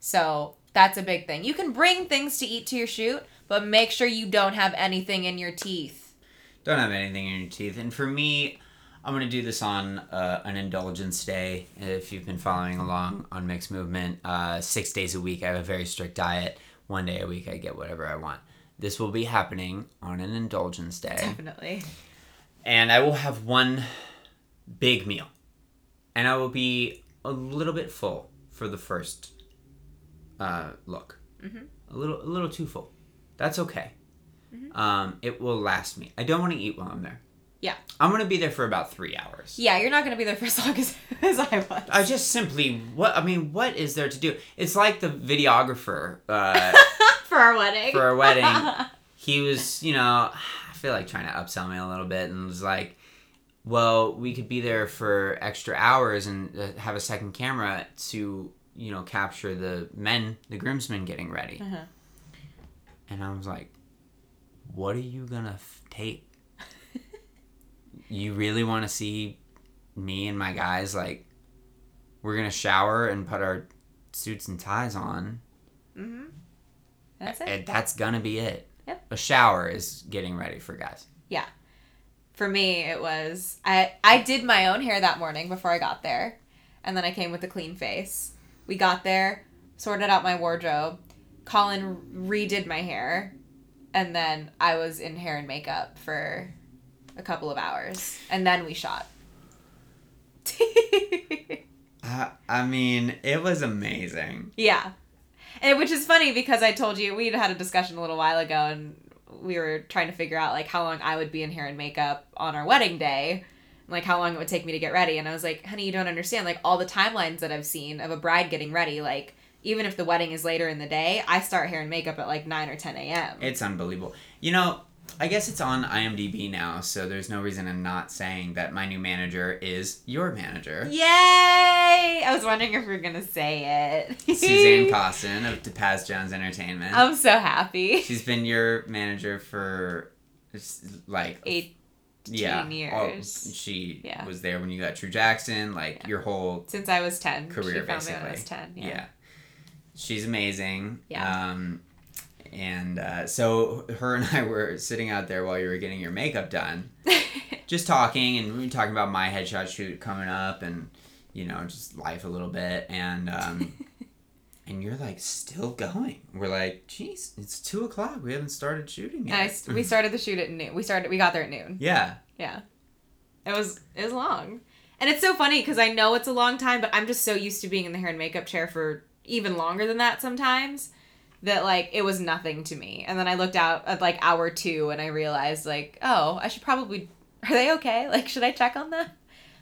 So that's a big thing. You can bring things to eat to your shoot, but make sure you don't have anything in your teeth. Don't have anything in your teeth. And for me, I'm gonna do this on uh, an indulgence day. If you've been following along on Mixed Movement, uh, six days a week I have a very strict diet. One day a week I get whatever I want. This will be happening on an indulgence day. Definitely. and I will have one big meal, and I will be a little bit full for the first uh, look. Mhm. A little, a little too full. That's okay. Um, it will last me. I don't want to eat while I'm there. Yeah. I'm gonna be there for about three hours. Yeah, you're not going to be there for as long as, as I was. I just simply what I mean. What is there to do? It's like the videographer uh, for our wedding. for our wedding. he was, you know, I feel like trying to upsell me a little bit and was like, well, we could be there for extra hours and uh, have a second camera to, you know, capture the men, the groomsmen getting ready. Uh-huh. And I was like, what are you gonna f- take? You really want to see me and my guys like we're gonna shower and put our suits and ties on mm-hmm. That's it. and that's gonna be it. Yep. A shower is getting ready for guys. Yeah. For me it was I I did my own hair that morning before I got there and then I came with a clean face. We got there, sorted out my wardrobe. Colin redid my hair and then I was in hair and makeup for a couple of hours and then we shot. Uh, I mean, it was amazing. yeah. And which is funny because I told you we'd had a discussion a little while ago and we were trying to figure out like how long I would be in hair and makeup on our wedding day. Like how long it would take me to get ready. And I was like, honey, you don't understand. Like all the timelines that I've seen of a bride getting ready, like even if the wedding is later in the day, I start hair and makeup at like 9 or 10 a.m. It's unbelievable. You know, I guess it's on IMDb now, so there's no reason in not saying that my new manager is your manager. Yay! I was wondering if you were going to say it. Suzanne Costin of DePaz Jones Entertainment. I'm so happy. She's been your manager for like Eight yeah, all- years. she Yeah. was there when you got True Jackson, like Yeah. your whole since I was 10. career she basically. I was 10. yeah. Yeah. She's amazing. Yeah. Um, and uh, so her and I were sitting out there while you were getting your makeup done, just talking, and we were talking about my headshot shoot coming up, and you know, just life a little bit, and um, and you're like still going. We're like, geez, it's two o'clock. We haven't started shooting yet. I we started the shoot at noon. We started. We got there at noon. yeah. Yeah, it was it was long, and it's so funny because I know it's a long time, but I'm just so used to being in the hair and makeup chair for even longer than that sometimes that like it was nothing to me. And then I looked out at like hour two and I realized like oh I should probably are they okay? Like should I check on them?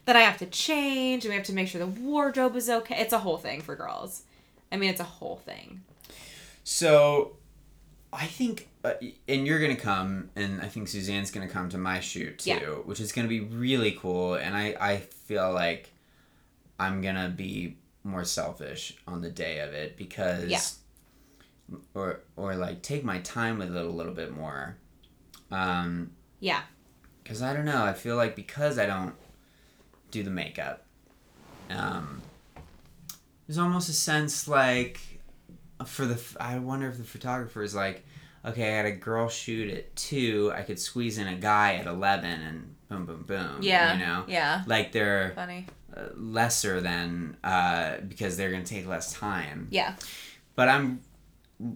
Then I have to change and we have to make sure the wardrobe is okay. It's a whole thing for girls. I mean it's a whole thing. So, I think, uh, and you're gonna come, and I think Suzanne's gonna come to my shoot too, Yeah. which is gonna be really cool. And I, I feel like I'm gonna be more selfish on the day of it because. Or or like take my time with it a little bit more um Yeah. because i don't know i feel like because i don't do the makeup um there's almost a sense like for the I wonder if the photographer is like okay i had a girl shoot at 2 i could squeeze in a guy at 11 and boom boom boom Yeah. you know Yeah. like they're Funny. uh, lesser than uh, because they're gonna take less time. Yeah. But I'm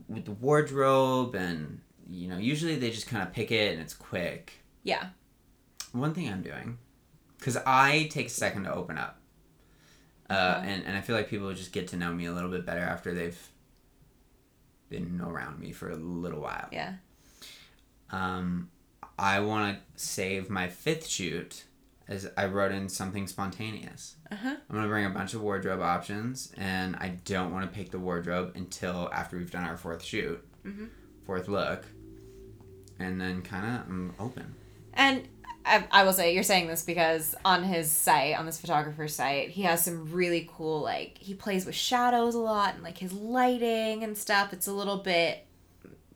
with the wardrobe and you know usually they just kind of pick it and it's quick. Yeah. One thing I'm doing because I take a second to open up, uh, Okay. and and I feel like people just get to know me a little bit better after they've been around me for a little while. Yeah. Um, I want to save my fifth shoot as I wrote in something spontaneous. Uh huh. I'm gonna bring a bunch of wardrobe options, and I don't want to pick the wardrobe until after we've done our fourth shoot, Mhm. fourth look, and then kind of I'm open. And I, I will say, you're saying this because on his site, on this photographer's site, he has some really cool, like, he plays with shadows a lot and, like, his lighting and stuff. It's a little bit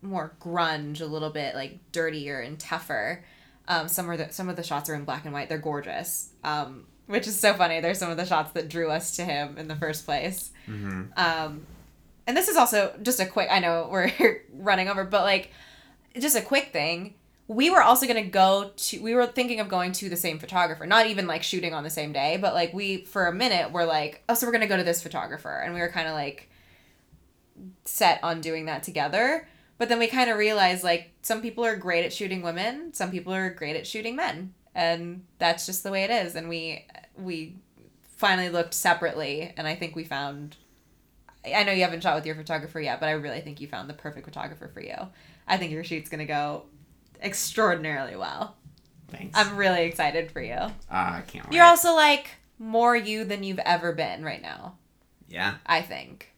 more grunge, a little bit, like, dirtier and tougher. Um, some, are the, some of the shots are in black and white. They're gorgeous, um, which is so funny. There's some of the shots that drew us to him in the first place. Mm-hmm. Um, and this is also just a quick, I know we're running over, but like, just a quick thing. We were also going to go to, we were thinking of going to the same photographer, not even like shooting on the same day, but like we, for a minute, were like, oh, so we're going to go to this photographer. And we were kind of like set on doing that together. But then we kind of realized like some people are great at shooting women, some people are great at shooting men. And that's just the way it is. And we, we finally looked separately and I think we found I know you haven't shot with your photographer yet, but I really think you found the perfect photographer for you. I think your shoot's gonna go extraordinarily well. Thanks. I'm really excited for you. Ah, I can't wait. You're also like more you than you've ever been right now, yeah. I think.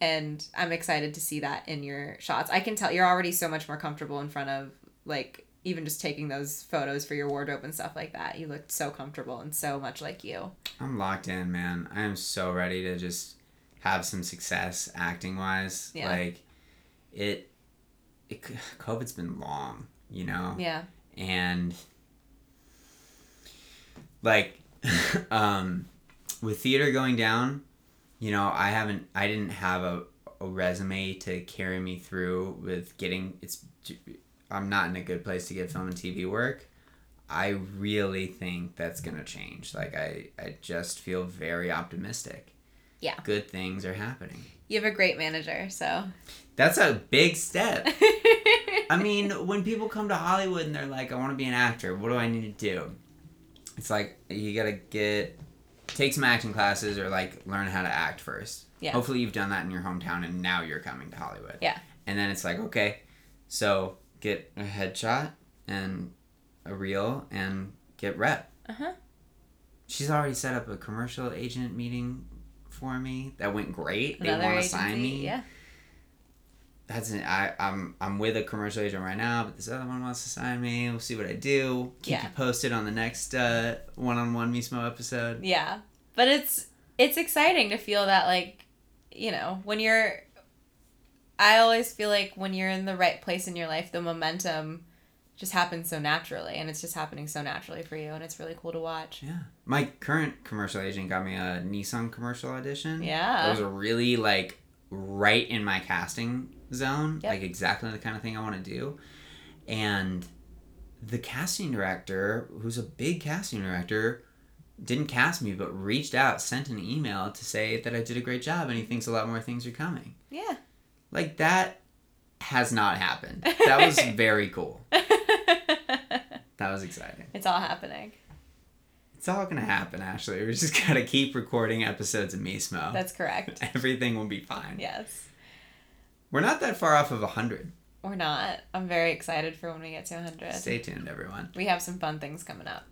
And I'm excited to see that in your shots. I can tell you're already so much more comfortable in front of like even just taking those photos for your wardrobe and stuff like that. You looked so comfortable and so much like you. I'm locked in, man. I am so ready to just have some success acting wise. Yeah. Like it, it COVID's been long, you know. Yeah. and like um with theater going down you know i haven't i didn't have a, a resume to carry me through with getting it's i'm not in a good place to get film and tv work. I really think that's gonna change. Like i i just feel very optimistic. Yeah. good things are happening. You have a great manager, so. That's a big step. I mean, when people come to Hollywood and they're like, I want to be an actor, what do I need to do? It's like, you gotta get, take some acting classes or like learn how to act first. Yeah. Hopefully you've done that in your hometown and now you're coming to Hollywood. Yeah. And then it's like, okay, so get a headshot and a reel and get rep. Uh-huh. She's already set up a commercial agent meeting for me that went great. They want to sign me Yeah. That's an, I, I'm I'm with a commercial agent right now, but this other one wants to sign me. We'll see what I do. Keep Yeah. you posted on the next uh, one-on-one Mismo episode. Yeah. But it's it's exciting to feel that like, you know, when you're I always feel like when you're in the right place in your life, the momentum just happens so naturally and it's just happening so naturally for you and it's really cool to watch. Yeah, my current commercial agent got me a Nissan commercial audition. Yeah. it was a really like right in my casting zone, Yep. like exactly the kind of thing I want to do. And the casting director, who's a big casting director, didn't cast me, but reached out, sent an email to say that I did a great job, and he thinks a lot more things are coming. Yeah. Like that has not happened. That was very cool. That was exciting. it's all happening. It's all gonna happen, Ashley. We just gotta keep recording episodes of Mismo. That's correct. Everything will be fine. Yes. We're not that far off of hundred. We're not. I'm very excited for when we get to 100. Stay tuned, everyone. We have some fun things coming up.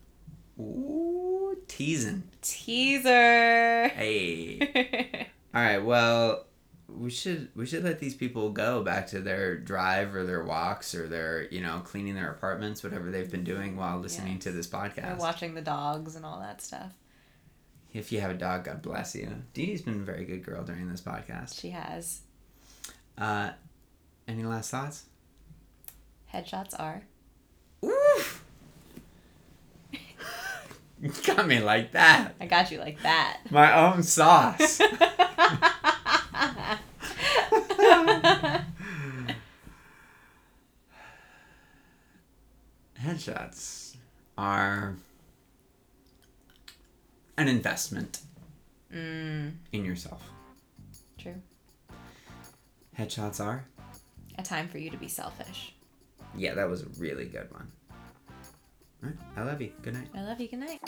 Ooh, teasing. Teaser. Hey. All right. Well, we should we should let these people go back to their drive or their walks or their you know cleaning their apartments, whatever they've been doing while listening Yes. to this podcast. watching the dogs and all that stuff. If you have a dog, God bless you. Dee Dee's been a very good girl during this podcast. She has. Uh, any last thoughts? Headshots are. Oof! You got me like that. I got you like that. My own sauce. Headshots are an investment mm, in yourself. Headshots are? A time for you to be selfish. Yeah, that was a really good one. All right, I love you. Good night. I love you. Good night.